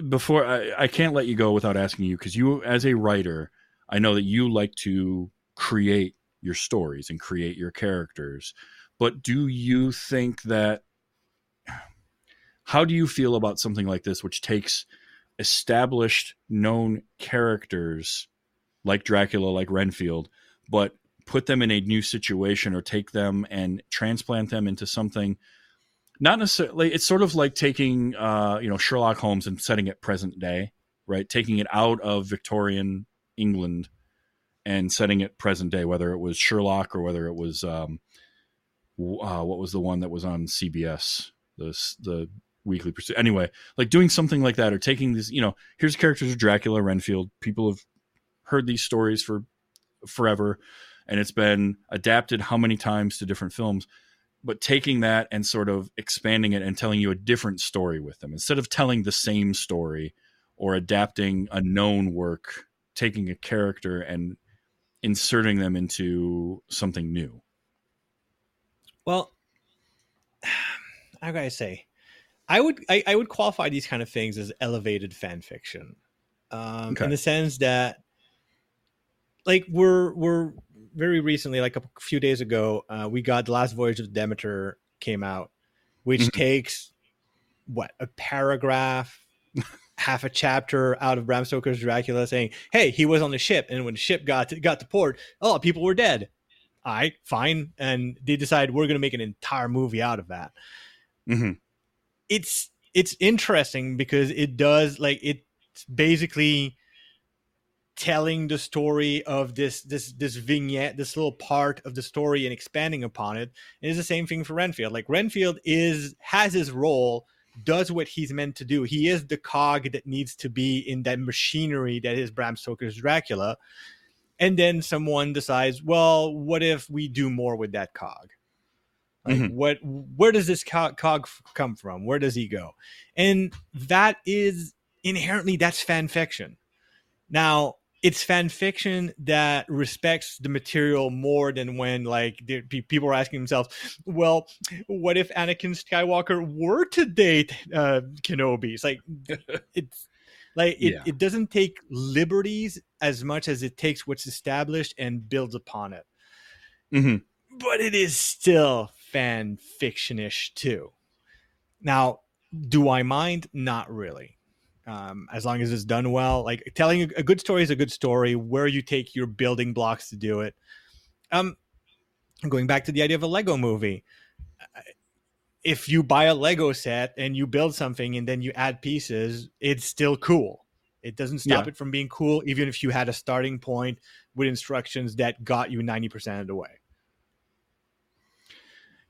before I, I can't let you go without asking you because you, as a writer, I know that you like to create your stories and create your characters. But do you think that? How do you feel about something like this, which takes established known characters like Dracula, like Renfield, but put them in a new situation or take them and transplant them into something not necessarily it's sort of like taking uh you know Sherlock Holmes and setting it present day right? Taking it out of Victorian England and setting it present day whether it was Sherlock or whether it was um uh, what was the one that was on CBS the the weekly pursuit anyway like doing something like that or taking these you know here's characters of dracula renfield. People have heard these stories for forever and it's been adapted how many times to different films but taking that and sort of expanding it and telling you a different story with them instead of telling the same story or adapting a known work taking a character and inserting them into something new Well, i gotta say? I would I, I would qualify these kind of things as elevated fan fiction, um, Okay. in the sense that, like, we're we're very recently, like a few days ago, uh, we got the last voyage of Demeter came out, which Mhm. takes what a paragraph, half a chapter out of Bram Stoker's Dracula, saying, "Hey, he was on the ship, and when the ship got to, got to port, oh, people were dead." All right, fine, and they decide we're going to make an entire movie out of that mm-hmm. it's it's interesting because it does like it's basically telling the story of this this this vignette this little part of the story and expanding upon it. And it's the same thing for renfield. Like renfield is has his role does what he's meant to do. He is the cog that needs to be in that machinery that is bram stoker's dracula. And then someone decides well what if we do more with that cog? Like Mhm. what where does this cog, cog come from? Where does he go? And that is inherently that's fan fiction. Now it's fan fiction that respects the material more than when like people are asking themselves well what if anakin skywalker were to date uh kenobi it's like it's like it, Yeah. it doesn't take liberties as much as it takes what's established and builds upon it Mm-hmm. but it is still fan fiction-ish too. Now, do I mind? Not really. Um, as long as it's done well, like telling a, good story is a good story. Where you take your building blocks to do it. Um, going back to the idea of a Lego movie, uh, if you buy a Lego set and you build something and then you add pieces, it's still cool. It doesn't stop Yeah. it from being cool, even if you had a starting point with instructions that got you ninety percent of the way.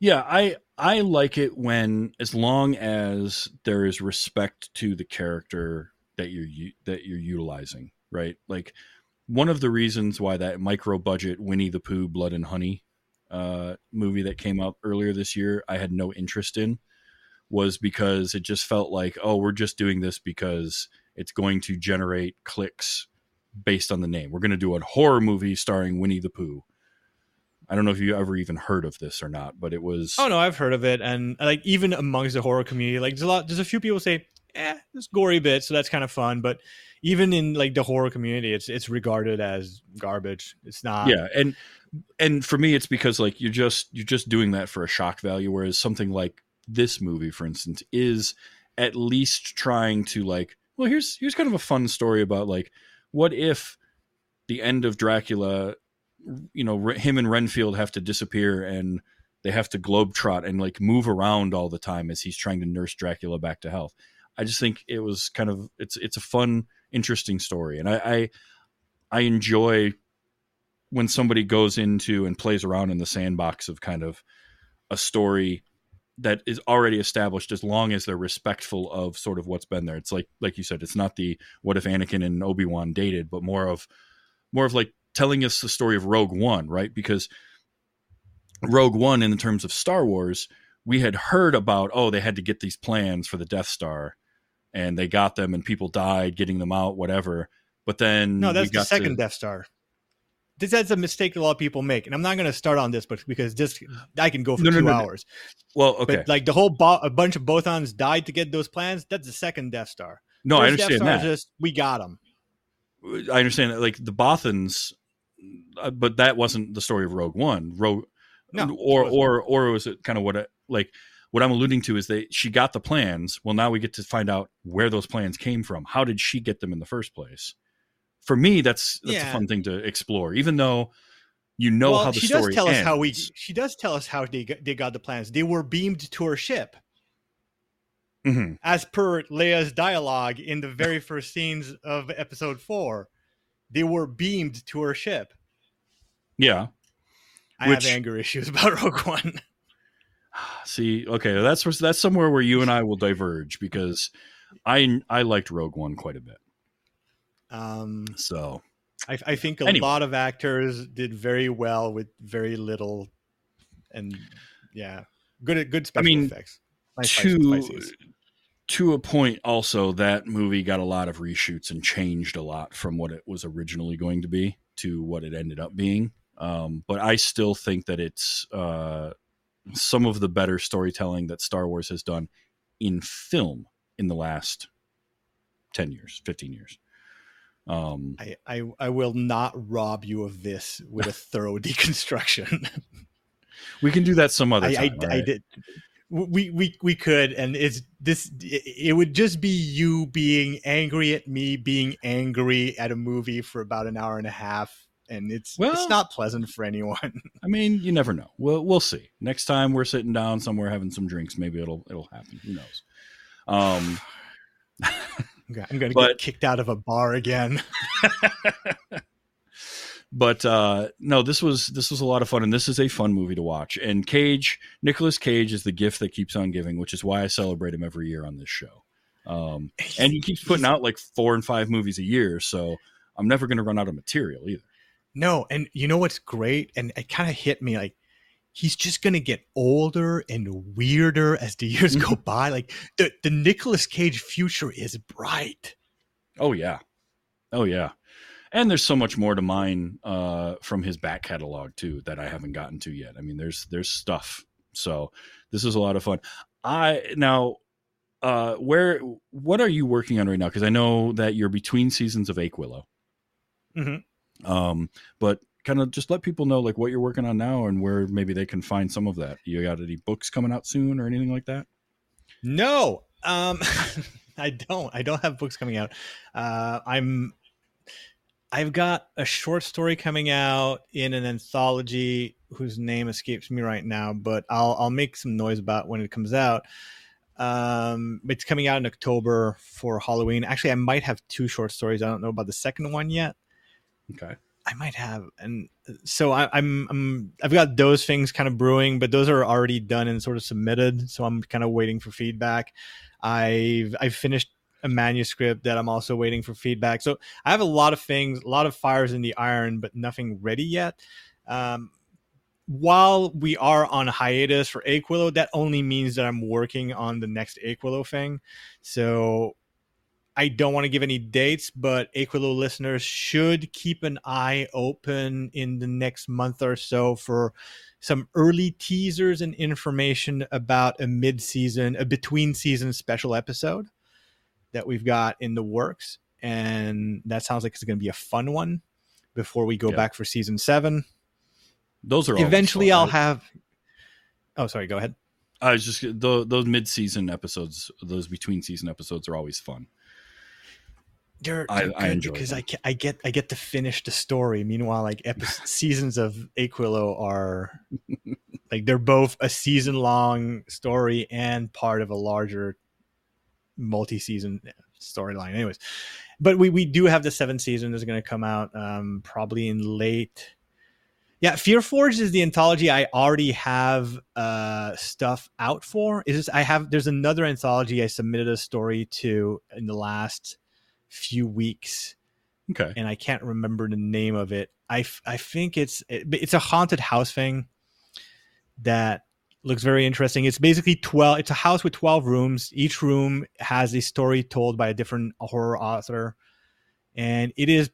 Yeah, I I like it when as long as there is respect to the character that you're that you're utilizing, right? Like one of the reasons why that micro budget Winnie the Pooh Blood and Honey uh, movie that came out earlier this year, I had no interest in, was because it just felt like, oh, we're just doing this because it's going to generate clicks based on the name. We're going to do a horror movie starring Winnie the Pooh. I don't know if you ever even heard of this or not, but it was. Oh no, I've heard of it, and like even amongst the horror community, like there's a lot, there's a few people say, "eh, there's gory bit," so that's kind of fun." But even in like the horror community, it's it's regarded as garbage. It's not. yeah and and for me it's because like you're just you're just doing that for a shock value whereas something like this movie for instance is at least trying to like well here's here's kind of a fun story about like what if the end of dracula you know him and renfield have to disappear and they have to globetrot and like move around all the time as he's trying to nurse dracula back to health. I just think it was kind of it's it's a fun interesting story. And i i, I enjoy when somebody goes into and plays around in the sandbox of kind of a story that is already established as long as they're respectful of sort of what's been there. It's like like you said it's not the what if anakin and obi-wan dated but more of more of like telling us the story of rogue one right because rogue one in the terms of star wars we had heard about oh they had to get these plans for the Death Star, and they got them, and people died getting them out, whatever. But then No, that's the second to- Death Star. This that's a mistake a lot of people make, and I'm not going to start on this, but because this I can go for No, two no, no. hours. Well, okay, But like the whole bo- a bunch of Bothans died to get those plans. That's the second Death Star. no, I First Death understand that. Just we got them. I understand that, like the Bothans, uh, but that wasn't the story of Rogue One. Rogue, No, or or or was it kind of what I, like what I'm alluding to is that she got the plans. Well, now we get to find out where those plans came from. How did she get them in the first place? For me, that's that's a fun thing to explore. Even though you know well, how the she story does tell us how we. She does tell us how they got, they got the plans. They were beamed to her ship, Mhm. as per Leia's dialogue in the very first scenes of Episode Four. They were beamed to her ship. Yeah. I Which- have anger issues about Rogue One. See, okay, that's that's somewhere where you and I will diverge because I I liked Rogue One quite a bit. Um, So I, I think a Anyway. lot of actors did very well with very little, and yeah, good good special mean, effects. Nice to. To a point also that movie got a lot of reshoots and changed a lot from what it was originally going to be to what it ended up being um, but i still think that it's uh, some of the better storytelling that star wars has done in film in the last 10 years 15 years um, I, I I will not rob you of this with a thorough deconstruction. we can do that some other I, time I, all I right? did. We we we could, and it's this. It would just be you being angry at me, being angry at a movie for about an hour and a half, and it's Well- it's not pleasant for anyone. I mean, you never know. We'll we'll see. Next time we're sitting down somewhere having some drinks, maybe it'll it'll happen. Who knows? Um, I'm gonna But- get kicked out of a bar again. but uh, no, this was this was a lot of fun, and this is a fun movie to watch. And Cage, Nicolas Cage, is the gift that keeps on giving, which is why I celebrate him every year on this show. Um, and he keeps putting out like four and five movies a year, so I'm never going to run out of material either. No, and you know what's great, and it kind of hit me like he's just gonna get older and weirder as the years go by. Like the the Nicolas Cage future is bright. Oh yeah, oh yeah. And there's so much more to mine uh, from his back catalog too that I haven't gotten to yet. I mean, there's there's stuff. So this is a lot of fun. I now, uh, where what are you working on right now? Because I know that you're between seasons of Aquilo. Mhm. Um, but kind of just let people know like what you're working on now and where maybe they can find some of that. You got any books coming out soon or anything like that? No, um, I don't. I don't have books coming out. Uh, I'm. I've got a short story coming out in an anthology whose name escapes me right now, but I'll I'll make some noise about when it comes out. Um, it's coming out in October for Halloween. Actually, I might have two short stories. I don't know about the second one yet. Okay. I might have, and so I, I'm, I'm, I've got those things kind of brewing, but those are already done and sort of submitted. So I'm kind of waiting for feedback. I've, I've finished a manuscript that I'm also waiting for feedback. So I have a lot of things, a lot of fires in the iron, but nothing ready yet. Um, while we are on hiatus for Aquilo, that only means that I'm working on the next Aquilo thing. So I don't want to give any dates, but Aquilo listeners should keep an eye open in the next month or so for some early teasers and information about a mid-season, a between-season special episode that we've got in the works, and that sounds like it's going to be a fun one before we go Yeah. back for season seven. Those are Eventually, fun, I'll right? have. Oh, sorry. Go ahead. I was just those, those mid-season episodes, those between-season episodes are always fun. They're, they're I good enjoy because them. I, I get I get to finish the story. Meanwhile, like episodes, seasons of Aquilo are like they're both a season long story and part of a larger multi season storyline. Anyways, but we we do have the seventh season is going to come out um, probably in late. Yeah, Fear Forge is the anthology I already have uh, stuff out for. Is this, I have there's another anthology I submitted a story to in the last few weeks Okay. and I can't remember the name of it. I, I think it's it, it's a haunted house thing that looks very interesting. It's basically 12 it's a house with 12 rooms. Each room has a story told by a different horror author. And it is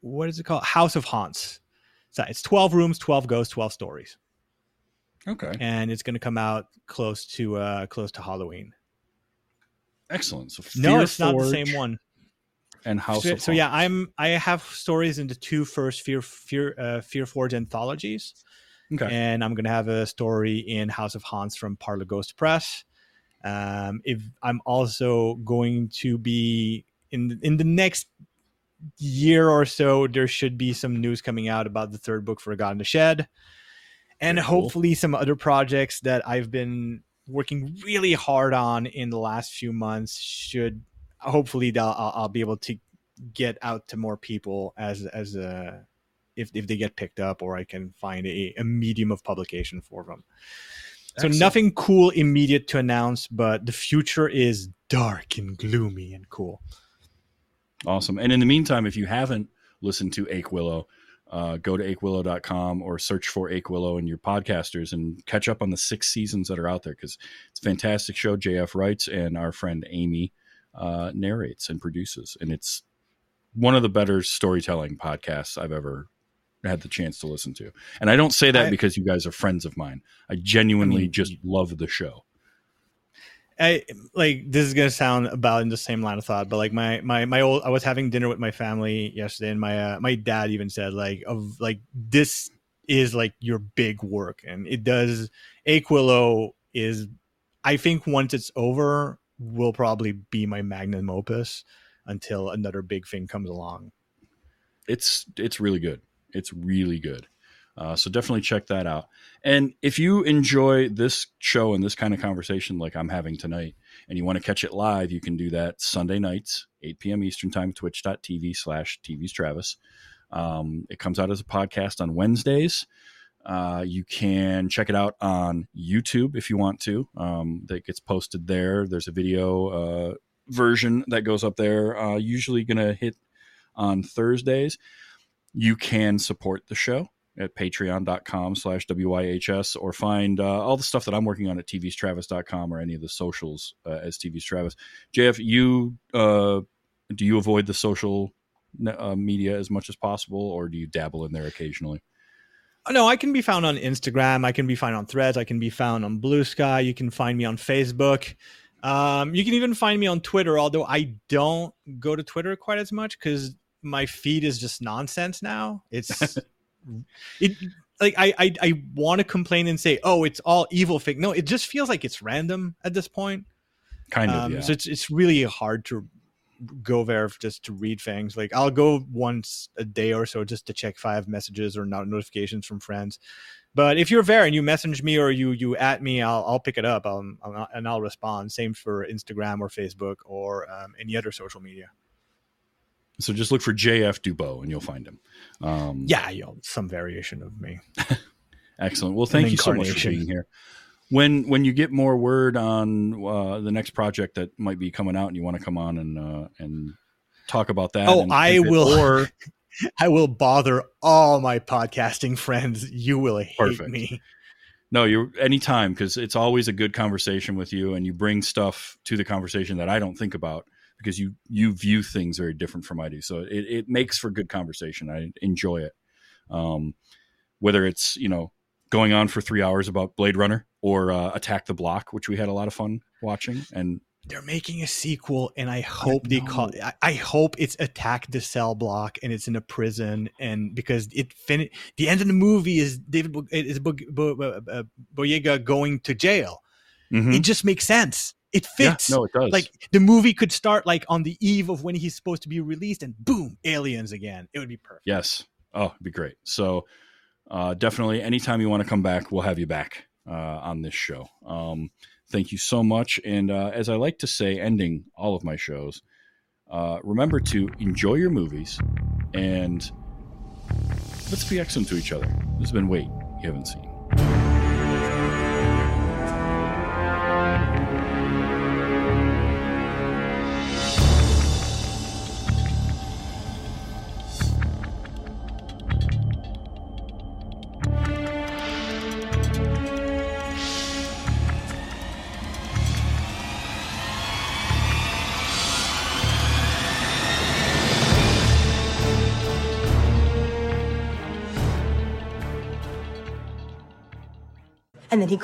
what is it called? House of Haunts. So it's 12 rooms, 12 ghosts, 12 stories. Okay. And it's going to come out close to uh close to Halloween. Excellent. So no, it's not the same one. And House so, so yeah, I'm I have stories in the two first Fear Fear uh, Fear Forge anthologies. Okay. And I'm gonna have a story in House of Haunts from Parlor Ghost Press. Um, if I'm also going to be in in the next year or so, there should be some news coming out about the third book for God in the Shed, and Very cool. hopefully some other projects that I've been working really hard on in the last few months should hopefully I'll, I'll be able to get out to more people as as a if if they get picked up or I can find a, a medium of publication for them. So nothing cool immediate to announce, but the future is dark and gloomy and cool. Awesome. And in the meantime, if you haven't listened to Aquilo, uh, go to akewillow.com or search for Aquilo in your podcasters and catch up on the six seasons that are out there because it's a fantastic show. JF writes and our friend Amy uh, narrates and produces. And it's one of the better storytelling podcasts I've ever had the chance to listen to. And I don't say that I- because you guys are friends of mine. I genuinely I mean, just love the show. I like this is gonna sound about in the same line of thought, but like my my my old I was having dinner with my family yesterday, and my uh, my dad even said like of like this is like your big work, and it does. Aquilo is, I think once it's over, will probably be my magnum opus until another big thing comes along. it's it's really good. It's really good. Uh, so definitely check that out. And if you enjoy this show and this kind of conversation like I'm having tonight, and you want to catch it live, you can do that Sunday nights, 8 p.m. Eastern Time, twitch.tv slash TV's Travis. Um, it comes out as a podcast on Wednesdays. Uh, you can check it out on YouTube if you want to. Um, that gets posted there. There's a video uh, version that goes up there. Uh, usually going to hit on Thursdays. You can support the show at patreon.com slash wyhs or find uh, all the stuff that i'm working on at tvstravis.com or any of the socials uh, as tv's travis jf you uh, do you avoid the social uh, media as much as possible or do you dabble in there occasionally Oh, no, I can be found on Instagram. I can be found on Threads. I can be found on Blue Sky. You can find me on Facebook. Um, you can even find me on Twitter, although I don't go to Twitter quite as much because my feed is just nonsense now. It's it like I I, I want to complain and say, oh, it's all evil fake. No, it just feels like it's random at this point. kind of Um, yeah. So it's it's really hard to go there just to read things. Like I'll go once a day or so just to check five messages or not notifications from friends. But if you're there and you message me or you you at me, I'll I'll pick it up. I'll, I'll and I'll respond. Same for Instagram or Facebook or um, any other social media. So just look for jf dubeau and you'll find him um, Yeah, you know, some variation of me. Excellent. Well, thank An you so much for being here. When when you get more word on uh, the next project that might be coming out, and you want to come on and uh, and talk about that. Oh, and- I and- will. Or I will bother all my podcasting friends. You will hate Perfect. me. no, you anytime because it's always a good conversation with you, and you bring stuff to the conversation that I don't think about because you you view things very different from I do. So it, it makes for good conversation. I enjoy it. Um, whether it's you know going on for three hours about Blade Runner or uh, Attack the Block, which we had a lot of fun watching, and They're making a sequel, and I hope they call. I, I hope it's Attack the Cell Block, and it's in a prison, and because it fin- the end of the movie is David Bo- is Bo- Bo- Bo- uh, Boyega going to jail. Mhm. It just makes sense. It Yeah, fits. no, it does. Like the movie could start like on the eve of when he's supposed to be released, and boom, aliens again. It would be perfect. Yes. Oh, it'd be great. So uh, definitely, anytime you want to come back, we'll have you back uh, on this show. Um, thank you so much. And uh, as I like to say, ending all of my shows, uh, remember to enjoy your movies and let's be excellent to each other. This has been Wait You Haven't Seen.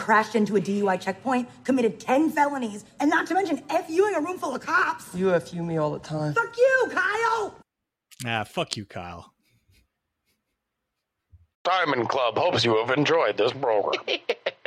Crashed into a DUI checkpoint, committed 10 felonies, and not to mention FUing a room full of cops. You FU me all the time. Fuck you, Kyle! Ah, fuck you, Kyle. Diamond Club hopes you have enjoyed this program.